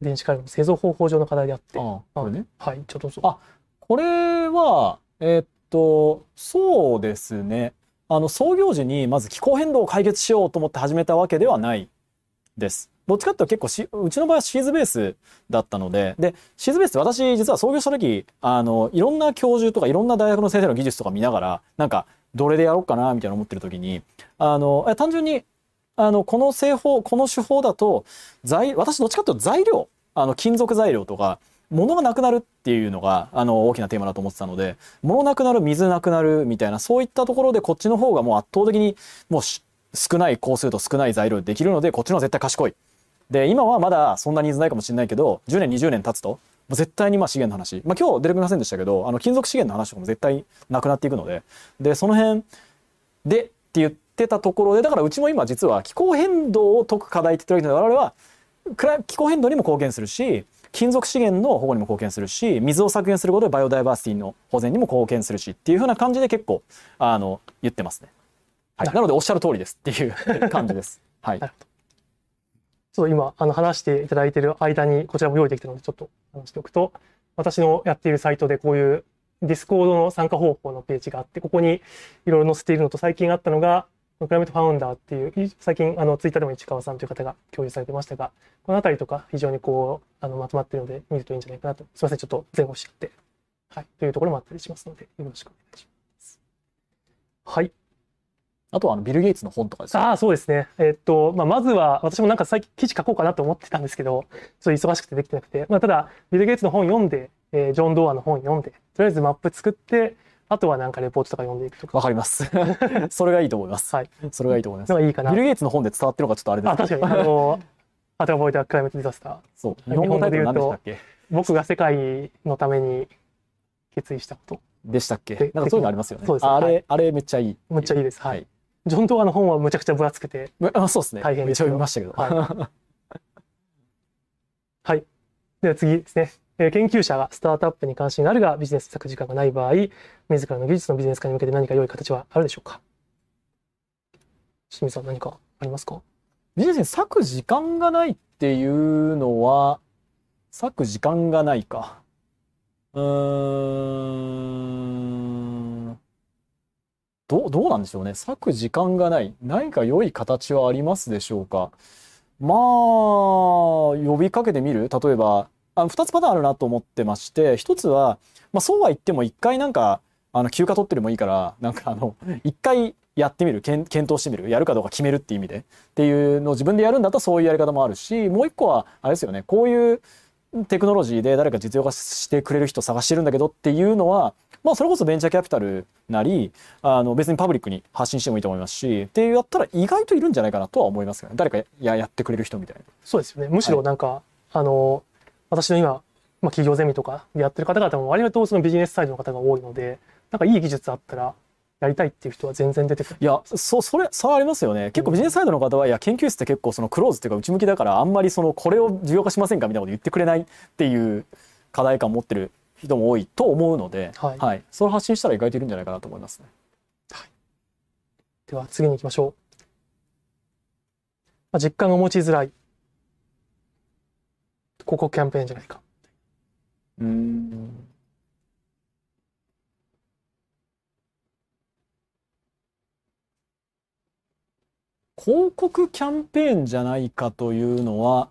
電子回路の製造方法上の課題であって、あこれねはい、ちょっと。あこれはえーっとそうですねあの創業時にまず気候変動を解決しようと思って始めたわけではないです。どっちかっていうと結構しうちの場合はシーズベースだったのででシーズベースって私実は創業した時あのいろんな教授とかいろんな大学の先生の技術とか見ながらなんかどれでやろうかなみたいな思ってる時にあの単純にあのこの製法この手法だと材私どっちかっていうと材料あの金属材料とか物がなくなるっていうのがあの大きなテーマだと思ってたので物なくなる水なくなるみたいなそういったところでこっちの方がもう圧倒的にもう少ない工数と少ない材料でできるのでこっちの方が絶対賢い。で今はまだそんなニーズないかもしれないけど10年20年経つとう絶対にまあ資源の話、まあ、今日出てくれませんでしたけどあの金属資源の話とかも絶対なくなっていくので。でその辺でって言ってたところでだからうちも今実は気候変動を解く課題って言ってるわけで我々は気候変動にも貢献するし金属資源の保護にも貢献するし水を削減することでバイオダイバーシティの保全にも貢献するしっていう風な感じで結構あの言ってますね。はい、なのでおっしゃる通りですっていう感じです。はいなるほど。そう今あの話していただいている間にこちらも用意できたのでちょっと話しておくと私のやっているサイトでこういう Discord の参加方法のページがあってここにいろいろ載せているのと最近あったのが climate founder っていう最近あのツイッターでも市川さんという方が共有されてましたがこの辺りとか非常にこうあのまとまっているので見るといいんじゃないかなとすみませんちょっと前後しちゃってはいというところもあったりしますのでよろしくお願いします。はいあとはあのビル・ゲイツの本とかですね。ああ、そうですね。えっと、まあ、まずは、私もなんか最近記事書こうかなと思ってたんですけど、ちょっと忙しくてできてなくて、まあ、ただ、ビル・ゲイツの本読んで、えージョン・ドーアの本読んで、とりあえずマップ作って、あとはなんかレポートとか読んでいくとか、わかります。それがいいと思います。はい。それがいいと思いますいいかな。ビル・ゲイツの本で伝わってるのかちょっとあれですあ、確かに。あの、 How to Avoid a Climate Disaster。そう。日本語でしたっけ？僕が世界のために決意したこと。でしたっけ？でなんかそういうのありますよね。そうですあれ、はいあれめっちゃいい。むっちゃいいです。ははいい。ジョン・ドーアの本はむちゃくちゃ分厚くて、むあそうですね。大変ですけど読みましたけど。は はい。では次ですね。えー研究者がスタートアップに関心があるがビジネスに割く時間がない場合、自らの技術のビジネス化に向けて何か良い形はあるでしょうか？清水さん何かありますか？ビジネスに割く時間がないっていうのは、割く時間がないか。うーん。どう、どうなんでしょうね。割く時間がない。何か良い形はありますでしょうか。まあ、呼びかけてみる？例えば、あの2つパターンあるなと思ってまして1つは、まあ、そうは言っても1回なんかあの休暇取ってでもいいからなんかあの1回やってみる検討してみるやるかどうか決めるっていう意味でっていうのを自分でやるんだったらそういうやり方もあるしもう一個はあれですよねこういうテクノロジーで誰か実用化してくれる人探してるんだけどっていうのはまあそれこそベンチャーキャピタルなりあの別にパブリックに発信してもいいと思いますしってやったら意外といるんじゃないかなとは思いますけどね誰かややってくれる人みたいな。そうですよねむしろなんか、あの私の今、まあ、企業ゼミとかでやってる方々も割とそのビジネスサイドの方が多いのでなんかいい技術あったらやりたいっていう人は全然出てくる。いや、そう、それ、それありますよね。結構ビジネスサイドの方は、いや、研究室って結構そのクローズっていうか内向きだから、あんまりその、これを需要化しませんかみたいなこと言ってくれないっていう課題感を持ってる人も多いと思うので、はいはい。それを発信したら意外といるんじゃないかなと思いますね。では次に行きましょう。まあ、実感が持ちづらい。広告キャンペーンじゃないか。うん。広告キャンペーンじゃないかというのは、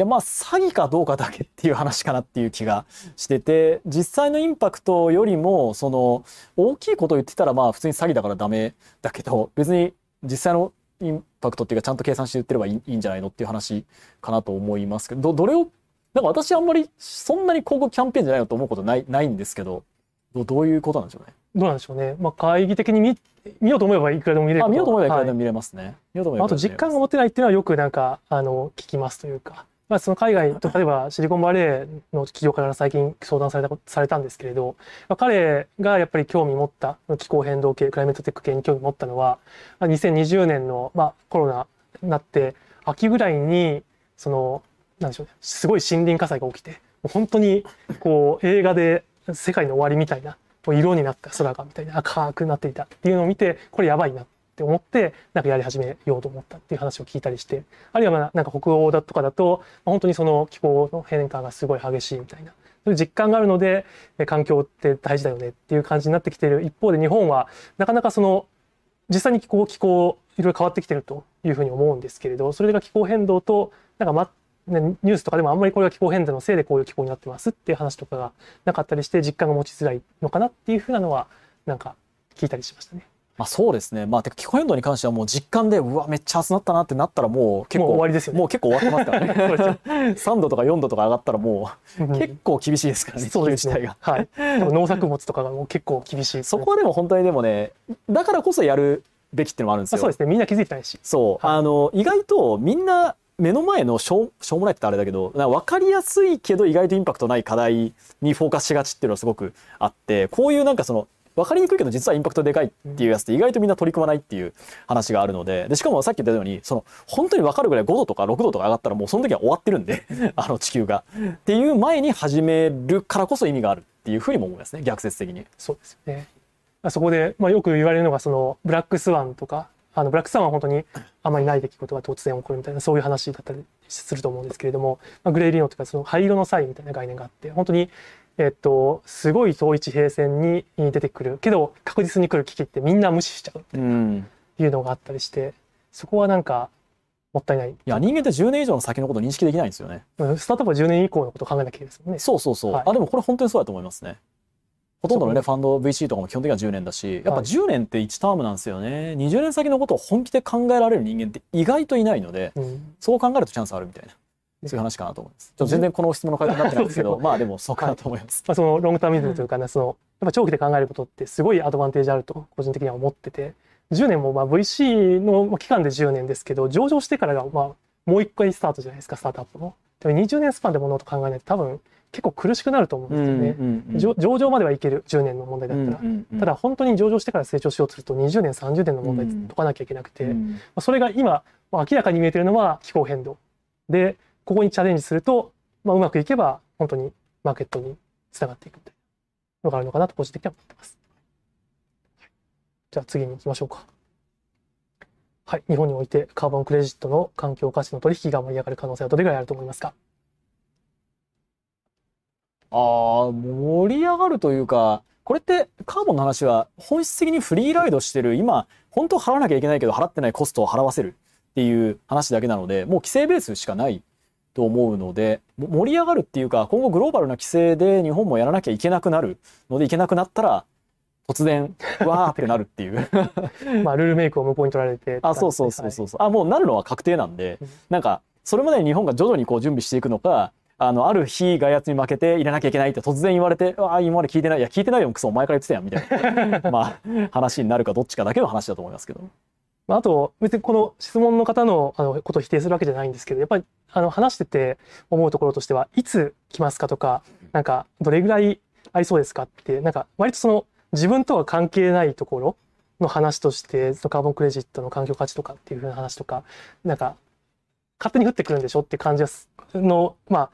いやまあ詐欺かどうかだけっていう話かなっていう気がしてて、実際のインパクトよりも、その大きいことを言ってたらまあ普通に詐欺だからダメだけど、別に実際のインパクトっていうかちゃんと計算して言ってればいいんじゃないのっていう話かなと思いますけど、どどれを、なんか私あんまりそんなに広告キャンペーンじゃないのと思うことないないんですけど、どどういうことなんでしょうね？どうなんでしょうね。まあ、会議的に見見ようと思えばいくらでも見れるあ見ようと思えばいくらではも見れますね。見ようと思えばあと実感が持てないっていうのはよくなんかあの聞きますというか、まあ、その海外例えばシリコンバレーの企業から最近相談されたされたんですけれど、まあ、彼がやっぱり興味持った気候変動系クライメットテック系に興味持ったのはまあ2020年の、まあ、コロナになって秋ぐらいにそのなんでしょうねすごい森林火災が起きてもう本当にこう映画で世界の終わりみたいなこう色になった空がみたいな赤くなっていたっていうのを見てこれやばいなって思ってなんかやり始めようと思ったっていう話を聞いたりしてあるいはまあなんか北欧だとかだとまあ本当にその気候の変化がすごい激しいみたいなそういう実感があるので環境って大事だよねっていう感じになってきている一方で日本はなかなかその実際に気候気候いろいろ変わってきてるというふうに思うんですけれどそれが気候変動となんか、ま、ニュースとかでもあんまりこれが気候変動のせいでこういう気候になってますっていう話とかがなかったりして実感が持ちづらいのかなっていうふうなのはなんか聞いたりしましたね。まあそうですね。まあてか気候変動に関してはもう実感でうわめっちゃ暑なったなってなったらもう結構もう終わりですよねもう結構終わってますからね。そうですよ3度とか4度とか上がったらもううん結構厳しいですからね。そうです地球自体ね。はい。農作物とかがもう結構厳しいね、そこはでも本当にでもね、だからこそやるべきっていうのもあるんですよ。あそうですね。みんな気づいてないし。そう、はいあの意外とみんな目の前のしょうしょうもないってあれだけど分かりやすいけど意外とインパクトない課題にフォーカスしがちっていうのはすごくあってこういうなんかその分かりにくいけど実はインパクトでかいっていうやつって意外とみんな取り組まないっていう話があるのででしかもさっき言ったようにその本当に分かるぐらい5度とか6度とか上がったらもうその時は終わってるんであの地球がっていう前に始めるからこそ意味があるっていうふうにも思いますね逆説的に。そうですよね。そこで、まあ、よく言われるのがそのブラックスワンとかあのブラックスワンは本当にあまりない出来事が突然起こるみたいなそういう話だったりすると思うんですけれども、まあ、グレーリノとかその灰色の際みたいな概念があって本当にえっとすごい遠い地平線に出てくるけど確実に来る危機ってみんな無視しちゃうってうんいうのがあったりしてそこはなんかもったいない。いや人間って10年以上の先のことを認識できないんですよね。うんスタートアップは10年以降のことを考えなきゃいけないですもんね。そうそうそう。はいあ、でもこれ本当にそうだと思いますね。ほとんどのね、そファンド VC とかも基本的には10年だし、やっぱはい10年って1タームなんですよね。20年先のことを本気で考えられる人間って意外といないので、うんそう考えるとチャンスあるみたいな、そういう話かなと思います。ちょっと全然この質問の回答になってないんですけど、まあでもそうかなと思います。まあ、そのロングターミズムというかね、そのやっぱ長期で考えることってすごいアドバンテージあると個人的には思ってて10年もまあ VC のまあ期間で10年ですけど上場してからがまあもう一回スタートじゃないですかスタートアップも。でも20年スパンで物事考えないと多分結構苦しくなると思うんですよね。上上場まではいける10年の問題だったら。ただ本当に上場してから成長しようとすると20年30年の問題解かなきゃいけなくて、まあそれが今まあ明らかに見えてるのは気候変動でここにチャレンジすると、まあ、うまくいけば本当にマーケットにつながっていくみたいなのがあるのかなと個人的には思ってます。じゃあ次に行きましょうか。はい、日本においてカーボンクレジットの環境価値の取引が盛り上がる可能性はどれぐらいあると思いますか？ああ、盛り上がるというか、これってカーボンの話は本質的にフリーライドしてる今、本当払わなきゃいけないけど払ってないコストを払わせるっていう話だけなので、もう規制ベースしかないと思うのでも盛り上がるっていうか今後グローバルな規制で日本もやらなきゃいけなくなるのでいけなくなったら突然 わーってなるっていう。まあルールメイクを向こうに取られてあそうそうそうそう。そう、あもうなるのは確定なんで、なんかそれまでに日本が徐々にこう準備していくのかあのある日外圧に負けて入れなきゃいけないって突然言われて「ああ今まで聞いてないいや聞いてないよクソお前から言ってたやん」みたいな。まあ話になるかどっちかだけの話だと思いますけど。まあ、あと別にこの質問の方のあのことを否定するわけじゃないんですけどやっぱりあの話してて思うところとしてはいつ来ますかとかなんかどれぐらいありそうですかってなんか割とその自分とは関係ないところの話としてそのカーボンクレジットの環境価値とかっていうふうな話とかなんか勝手に降ってくるんでしょって感じのまあ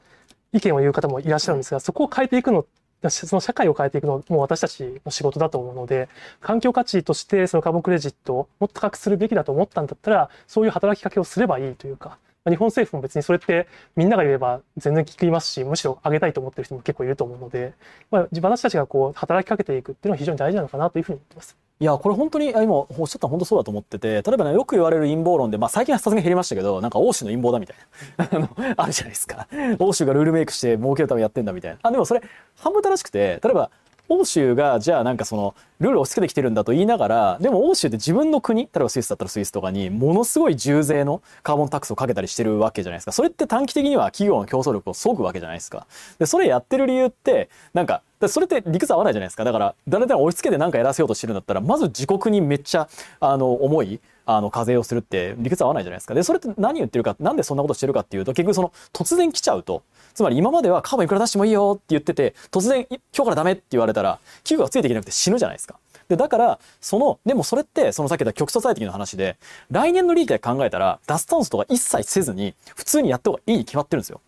意見を言う方もいらっしゃるんですがそこを変えていくのっその社会を変えていくのはもう私たちの仕事だと思うので環境価値としてそのカーボンクレジットをもっと高くするべきだと思ったんだったらそういう働きかけをすればいいというか日本政府も別にそれってみんなが言えば全然聞きますしむしろ上げたいと思ってる人も結構いると思うので、まあ、私たちがこう働きかけていくっていうのは非常に大事なのかなというふうに思ってます。いやこれ本当に今おっしゃった本当そうだと思ってて例えばねよく言われる陰謀論で、まあ、最近はさすがに減りましたけどなんか欧州の陰謀だみたいな あのあるじゃないですか。欧州がルールメイクして儲けるためやってんだみたいな。あでもそれ半分正しくて例えば欧州がじゃあなんかそのルールを押し付けてきてるんだと言いながらでも欧州って自分の国例えばスイスだったらスイスとかにものすごい重税のカーボンタックスをかけたりしてるわけじゃないですか。それって短期的には企業の競争力を削ぐわけじゃないですか。でそれやってる理由ってなんかそれって理屈合わないじゃないですか。だから誰々押し付けて何かやらせようとしてるんだったらまず自国にめっちゃあの重いあの課税をするって理屈合わないじゃないですかでそれって何言ってるかなんでそんなことしてるかっていうと結局その突然来ちゃうとつまり今まではカーボンいくら出してもいいよって言ってて、突然今日からダメって言われたら、企業がついていけなくて死ぬじゃないですか。で、だから、その、でもそれって、そのさっき言った極素最適の話で、来年の利益で考えたら、脱炭素とか一切せずに、普通にやった方がいいに決まってるんですよ。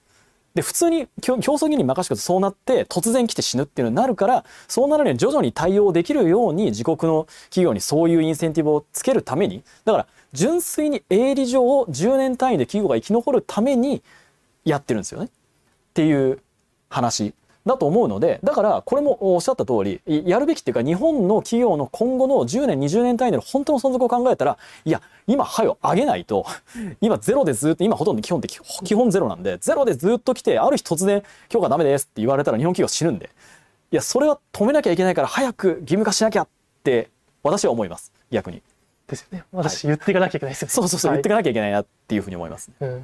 で、普通に競争技に任せてそうなって、突然来て死ぬっていうのになるから、そうなるには徐々に対応できるように、自国の企業にそういうインセンティブをつけるために、だから、純粋に営利上を10年単位で企業が生き残るためにやってるんですよね。っていう話だと思うのでだからこれもおっしゃった通りやるべきっていうか日本の企業の今後の10年20年単位での本当の存続を考えたらいや今はよ上げないと 今ゼロでずっと今ほとんど基本的基本ゼロなんでゼロでずっと来てある日突然今日がダメですって言われたら日本企業死ぬんでいやそれは止めなきゃいけないから早く義務化しなきゃって私は思います。逆に。ですよね。私、言っていかなきゃいけないですよね。そうそうそう、はい、言っていかなきゃいけないなっていうふうに思います、ね、うん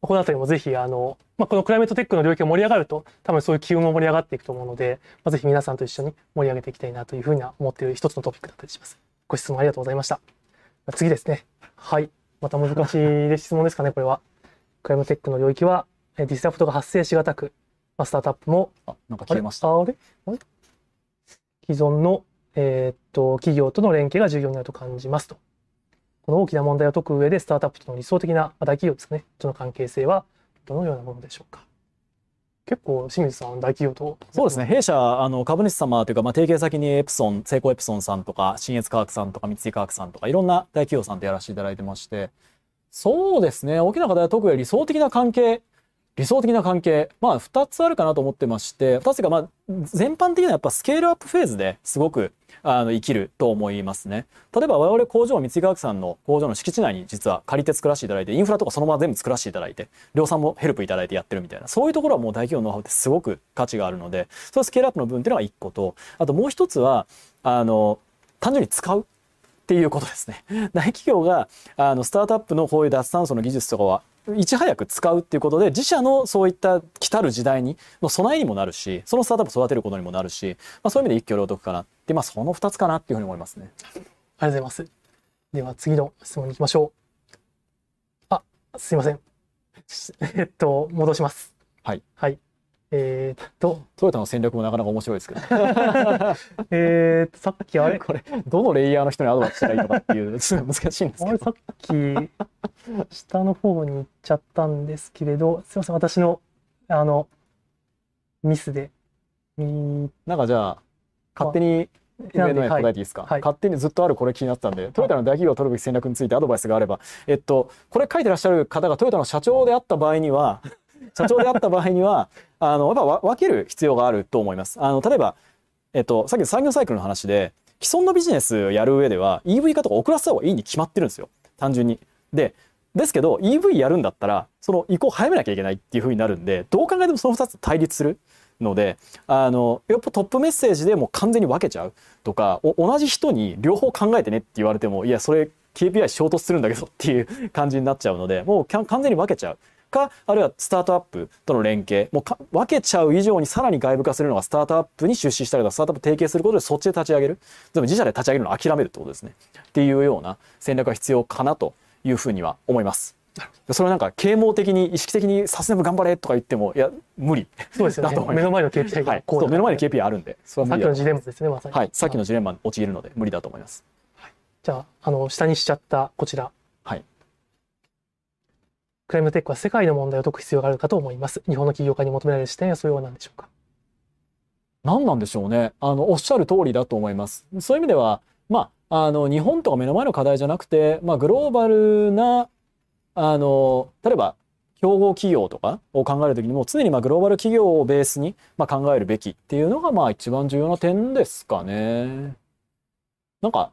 この辺りもぜひあの、まあ、このクライメットテックの領域が盛り上がると多分そういう機運も盛り上がっていくと思うので、まあ、ぜひ皆さんと一緒に盛り上げていきたいなというふうには思っている一つのトピックだったりします。ご質問ありがとうございました。次ですね。はい。また難しい質問ですかね、これは。クライムテックの領域は、ディスラプトが発生しがたく、まあ、スタートアップも、あ、なんか消えました。あれ？あれ？既存の、えー、っと、企業との連携が重要になると感じますと。この大きな問題を解く上で、スタートアップとの理想的な、まあ、大企業ですね、との関係性はどのようなものでしょうか？結構清水さん大企業と。そうですね。弊社あの株主様というか、まあ、提携先にエプソン成功エプソンさんとか信越科学さんとか三井科学さんとかいろんな大企業さんとやらせていただいてまして。そうですね。大きな課題は特に理想的な関係理想的な関係まあ2つあるかなと思ってまして2つがまあ全般的にはやっぱスケールアップフェーズですごくあの生きると思いますね。例えば我々工場三井科学さんの工場の敷地内に実は借りて作らせていただいてインフラとかそのまま全部作らせていただいて量産もヘルプいただいてやってるみたいなそういうところはもう大企業のノウハウってすごく価値があるのでそのスケールアップの部分っていうのが1個とあともう一つはあの単純に使うっていうことですね。大企業があのスタートアップのこういう脱炭素の技術とかはいち早く使うっていうことで自社のそういった来たる時代にの備えにもなるしそのスタートアップを育てることにもなるし、まあ、そういう意味で一挙両得かなってまあその2つかなっていうふうに思いますね。ありがとうございます。では次の質問に行きましょう。あすいません。えっと戻します。はい。はい。えー、っと。トヨタの戦略もなかなか面白いですけど。えっとさっきあれ？これどのレイヤーの人にアドバイスしたらいいのかっていうすごい難しいんですけど。あれさっき下の方に行っちゃったんですけれどすいません私のあのミスで。なんかじゃあ勝手に上のや答えていいですか、はい、勝手にずっとあるこれ気になってたんで、トヨタの大企業を取るべき戦略についてアドバイスがあれば、えっと、これ書いてらっしゃる方がトヨタの社長であった場合には、社長であった場合には、あの、やっぱ分ける必要があると思います。あの、例えば、えっと、さっきの産業サイクルの話で、既存のビジネスやる上では EV 化とか遅らせた方がいいに決まってるんですよ。単純に。で、ですけど EV やるんだったらその移行早めなきゃいけないっていう風になるんでどう考えてもその2つ対立するのであのやっぱトップメッセージでもう完全に分けちゃうとか同じ人に両方考えてねって言われてもいやそれ KPI 衝突するんだけどっていう感じになっちゃうのでもう完全に分けちゃうかあるいはスタートアップとの連携もう分けちゃう以上にさらに外部化するのがスタートアップに出資したりとかスタートアップ提携することでそっちで立ち上げる。でも自社で立ち上げるのを諦めるってことですね。っていうような戦略が必要かなというふうには思います。それはなんか啓蒙的に意識的にサステナブル頑張れとか言ってもいや無理。そうですよね。目の前の KPI がこう、はい、目の前に KPI あるんで。さっきのジレンマですねまさに。はい。さっきのジレンマに陥るので無理だと思います、はい、じゃああの下にしちゃったこちら。はいクライムテックは世界の問題を解く必要があるかと思います。日本の起業家に求められる視点はそういうなんでしょうか。何なんでしょうね。あのおっしゃる通りだと思います。そういう意味ではまああの日本とか目の前の課題じゃなくて、まあ、グローバルなあの例えば競合企業とかを考える時にも常にまあグローバル企業をベースにまあ考えるべきっていうのがまあ一番重要な点ですかね。なんか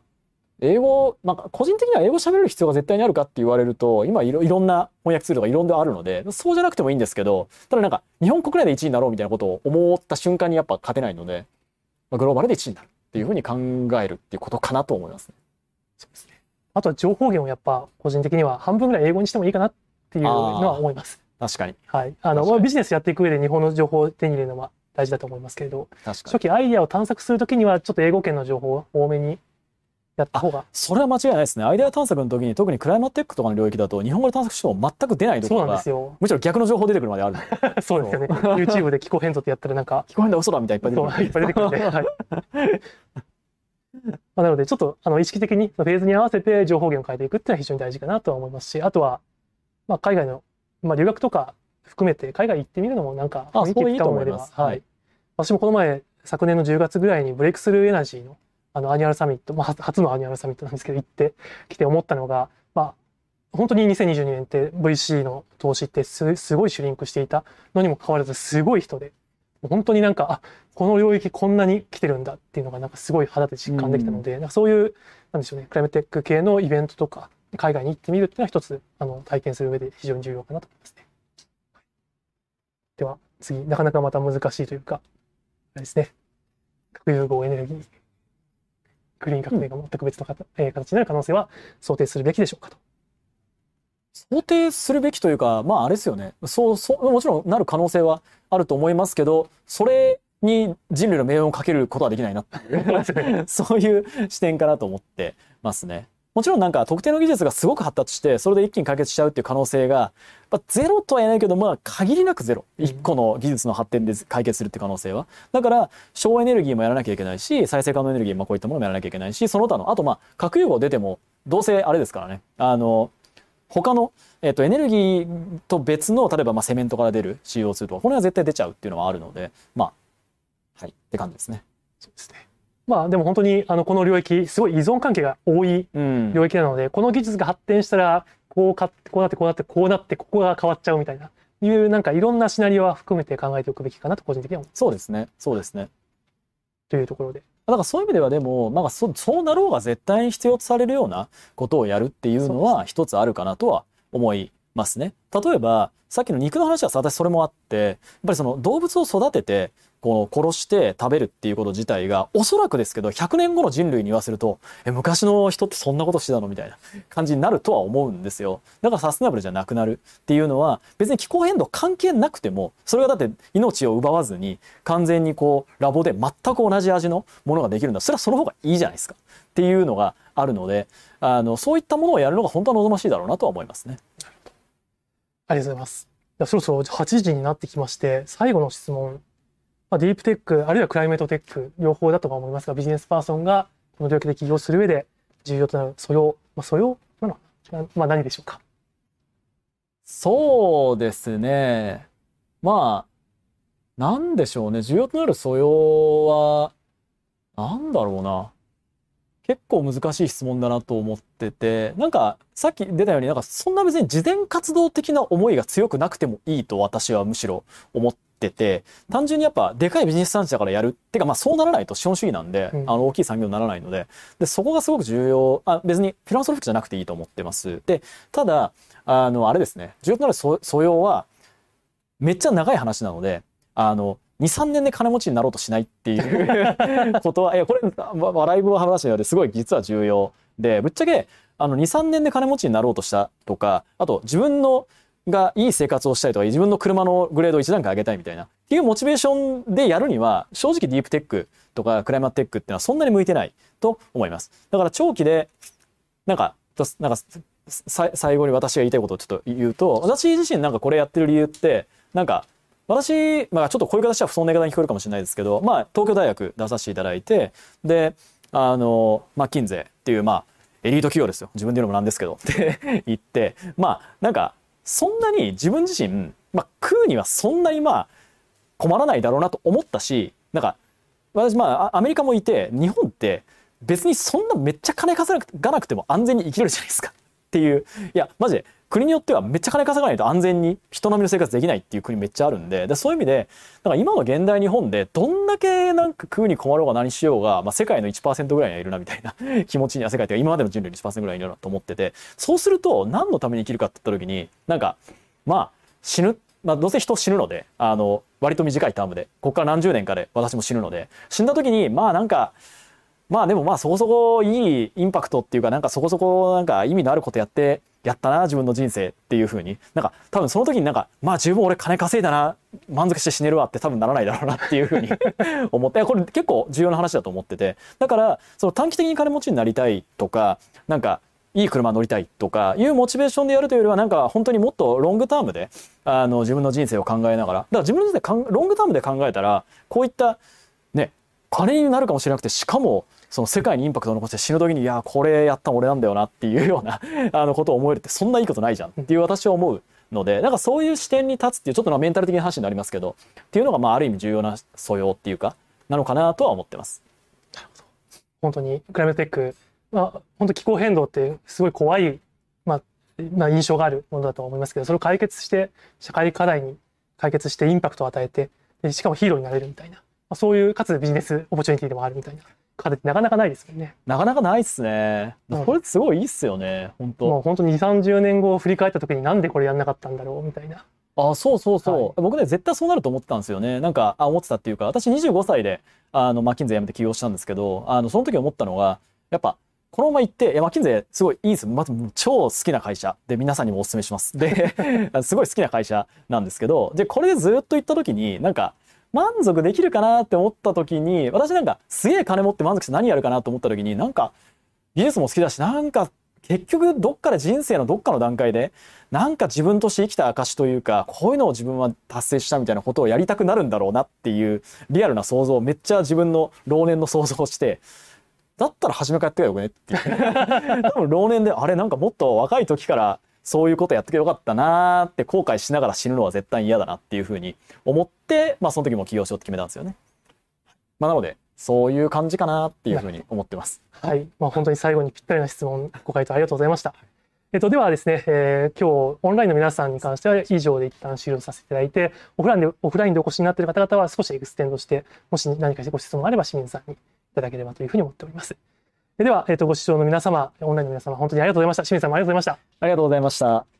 英語、まあ、個人的には英語喋れる必要が絶対にあるかって言われると今いろいろんな翻訳ツールがいろんなあるのでそうじゃなくてもいいんですけどただなんか日本国内で1位になろうみたいなことを思った瞬間にやっぱ勝てないので、まあ、グローバルで1位になるっていうふうに考えるっていうことかなと思いますね。そうですねあとは情報源をやっぱ個人的には半分ぐらい英語にしてもいいかなっていうのは思います。確かに。はい。あの、ビジネスやっていく上で日本の情報を手に入れるのは大事だと思いますけれど、初期アイデアを探索するときにはちょっと英語圏の情報を多めにやった方が。それは間違いないですね。アイデア探索の時に特にクライマテックとかの領域だと日本語で探索しても全く出ないところがむしろ逆の情報出てくるまである。そうですよね。YouTube で気候変動ってやったらなんか。気候変動嘘だみたいないっぱい出てくる。いっぱい出てくるんで。はいまあ、なので、ちょっとあの意識的にフェーズに合わせて情報源を変えていくっていうのは非常に大事かなとは思いますし、あとは、まあ、海外の、まあ、留学とか含めて海外行ってみるのもなんか雰囲気つかめれば、はい。私もこの前、昨年の10月ぐらいに Breakthrough Energy のあの annual summit、まあ、初の annual summit なんですけど、行ってきて思ったのが、まあ、本当に2022年って VC の投資ってすすごいシュリンクしていたのにもかかわらずすごい人で、本当になんか、あ、この領域こんなに来てるんだっていうのがなんかすごい肌で実感できたので、うん、なんかそういう、なんでしょうね、クライムテック系のイベントとか、海外に行ってみるっていうのは一つ、あの、体験する上で非常に重要かなと思いますね。では、次、なかなかまた難しいというか、あれですね、核融合エネルギー、グリーン革命が全く別の形,、え形になる可能性は想定するべきでしょうかと。想定するべきというか、まああれですよね。そう、そう、もちろんなる可能性はあると思いますけど、それに人類の命運をかけることはできないなっていう そういう視点かなと思ってますね。もちろんなんか特定の技術がすごく発達してそれで一気に解決しちゃうっていう可能性が、まあ、ゼロとは言えないけどまあ限りなくゼロ。一個の技術の発展で解決するっていう可能性は。だから省エネルギーもやらなきゃいけないし再生可能エネルギー、まあ、こういったものもやらなきゃいけないしその他のあとまあ核融合出てもどうせあれですからね。あの他の、えー、とエネルギーと別の例えばまあセメントから出る CO2 とかこれは絶対出ちゃうっていうのはあるのでまあはい。って感じですね。そうですねまあでも本当にあのこの領域すごい依存関係が多い領域なので、うん、この技術が発展したらこうかこうなってこうなってこうなってここが変わっちゃうみたいないうなんかいろんなシナリオは含めて考えておくべきかなと個人的には思。そうですねそうですね。というところで。だからそういう意味ではでも、なんかそそうなろうが絶対に必要とされるようなことをやるっていうのは一つあるかなとは思いますね。例えばさっきの肉の話は私それもあってやっぱりその動物を育ててこの殺して食べるっていうこと自体がおそらくですけど100年後の人類に言わせるとえ昔の人ってそんなことしてたのみたいな感じになるとは思うんですよだからサステナブルじゃなくなるっていうのは別に気候変動関係なくてもそれがだって命を奪わずに完全にこうラボで全く同じ味のものができるんだそれはその方がいいじゃないですかっていうのがあるのであのそういったものをやるのが本当は望ましいだろうなとは思いますね。ありがとうございます。そろそろ8時になってきまして最後の質問まあ、ディープテックあるいはクライメートテック両方だとは思いますがビジネスパーソンがこの領域で起業する上で重要となる素養、まあ、素養？なのまあ何でしょうか？そうですね。まあなんでしょうね。重要となる素養はなんだろうな。結構難しい質問だなと思ってて。なんかさっき出たようになんかそんな別に事前活動的な思いが強くなくてもいいと私はむしろ思っってて単純にやっぱでかいビジネス産地だからやる。っていうかまあそうならないと資本主義なんで、うん。あの大きい産業にならないので。でそこがすごく重要。あ別にフィランソロフィックじゃなくていいと思ってます。でただあのあれですね。重要となる素素養はめっちゃ長い話なのであの23年で金持ちになろうとしないっていう ことはいやこれわ笑い棒話なのですごい実は重要でぶっちゃけあの23年で金持ちになろうとしたとかあと自分のがいい生活をしたいとか自分の車のグレードを一段階上げたいみたいな。っていうモチベーションでやるには正直ディープテックとかクライマットテックっていうのはそんなに向いてないと思います。だから長期でなんかなんか最後に私が言いたいことをちょっと言うと私自身なんかこれやってる理由ってなんか私、まあ、ちょっとこういう形は不遜な言い方に聞こえるかもしれないですけど、まあ、東京大学出させていただいてであのマッキンゼっていうまあエリート企業ですよ。自分で言うのもなんですけど。って言ってまあなんかそんなに自分自身、まあ、食うにはそんなにまあ困らないだろうなと思ったしなんか私まあアメリカもいて日本って別にそんなめっちゃ金稼がなくても安全に生きれるじゃないですか。っていういやマジで国によってはめっちゃ金稼がないと安全に人並みの生活できないっていう国めっちゃあるんででそういう意味でなんか今の現代日本でどんだけなんか食うに困ろうが何しようが、まあ、世界の1%ぐらいにはいるなみたいな 気持ちには世界というか今までの人類の1%ぐらいにいるなと思っててそうすると何のために生きるかって言った時になんかまあ死ぬまあ、どうせ人死ぬのであの割と短いタームでここから何十年かで私も死ぬので死んだ時にまあなんかまあでもまあそこそこいいインパクトっていうかなんかそこそこなんか意味のあることやってやったな自分の人生っていう風に。なんか多分その時になんかまあ十分俺金稼いだな満足して死ねるわって多分ならないだろうなっていう風に 思ってこれ結構重要な話だと思ってて。だからその短期的に金持ちになりたいとかなんかいい車乗りたいとかいうモチベーションでやるというよりはなんか本当にもっとロングタームであの自分の人生を考えながら。だから自分の人生ロングタームで考えたらこういったね金になるかもしれなくてしかもその世界にインパクトを残して死ぬ時にいやこれやった俺なんだよなっていうような あのことを思えるってそんないいことないじゃんっていう私は思うのでなんかそういう視点に立つっていうちょっとメンタル的な話になりますけどっていうのがまあある意味重要な素養っていうかなのかなとは思ってます。本当にクライメートテック、まあ、本当気候変動ってすごい怖い、まあ、まあ印象があるものだと思いますけどそれを解決して社会課題に解決してインパクトを与えてしかもヒーローになれるみたいな、そういうかつビジネスオポチュニティでもあるみたいなってなかなかないですもんね。なかなかないっすね。うんこれすごいいいっすよね。本当。もう本当に2、30年後を振り返った時になんでこれやんなかったんだろうみたいな。あそうそうそう、はい僕ね絶対そうなると思ってたんですよねなんかあ思ってたっていうか私25歳であのマッキンゼ辞めて起業したんですけどあのその時思ったのがやっぱこのまま行っていやマッキンゼすごいいいんですよまず超好きな会社で皆さんにもお勧めしますで すごい好きな会社なんですけどでこれでずっと行った時になんか満足できるかなって思った時に私なんかすげえ金持って満足して何やるかなと思った時になんか技術も好きだしなんか結局どっかで人生のどっかの段階でなんか自分として生きた証というかこういうのを自分は達成したみたいなことをやりたくなるんだろうなっていうリアルな想像をめっちゃ自分の老年の想像をしてだったら初めからやってよくねっていう。多分老年であれなんかもっと若い時からそういうことやってけばよかったなーって後悔しながら死ぬのは絶対嫌だなっていうふうに思ってまあその時も起業しようって決めたんですよね。まあ、なのでそういう感じかなっていうふうに思ってます。はい、まあ、本当に最後にぴったりな質問、ご回答ありがとうございました。えっと、ではですね、えー今日オンラインの皆さんに関しては以上で一旦終了させていただいて、オフラインでオフラインでお越しになっている方々は少し extend して、もし何かご質問があれば清水さんにいただければというふうに思っております。では、えっと、ご視聴の皆様、オンラインの皆様、本当にありがとうございました。清水さんもありがとうございました。ありがとうございました。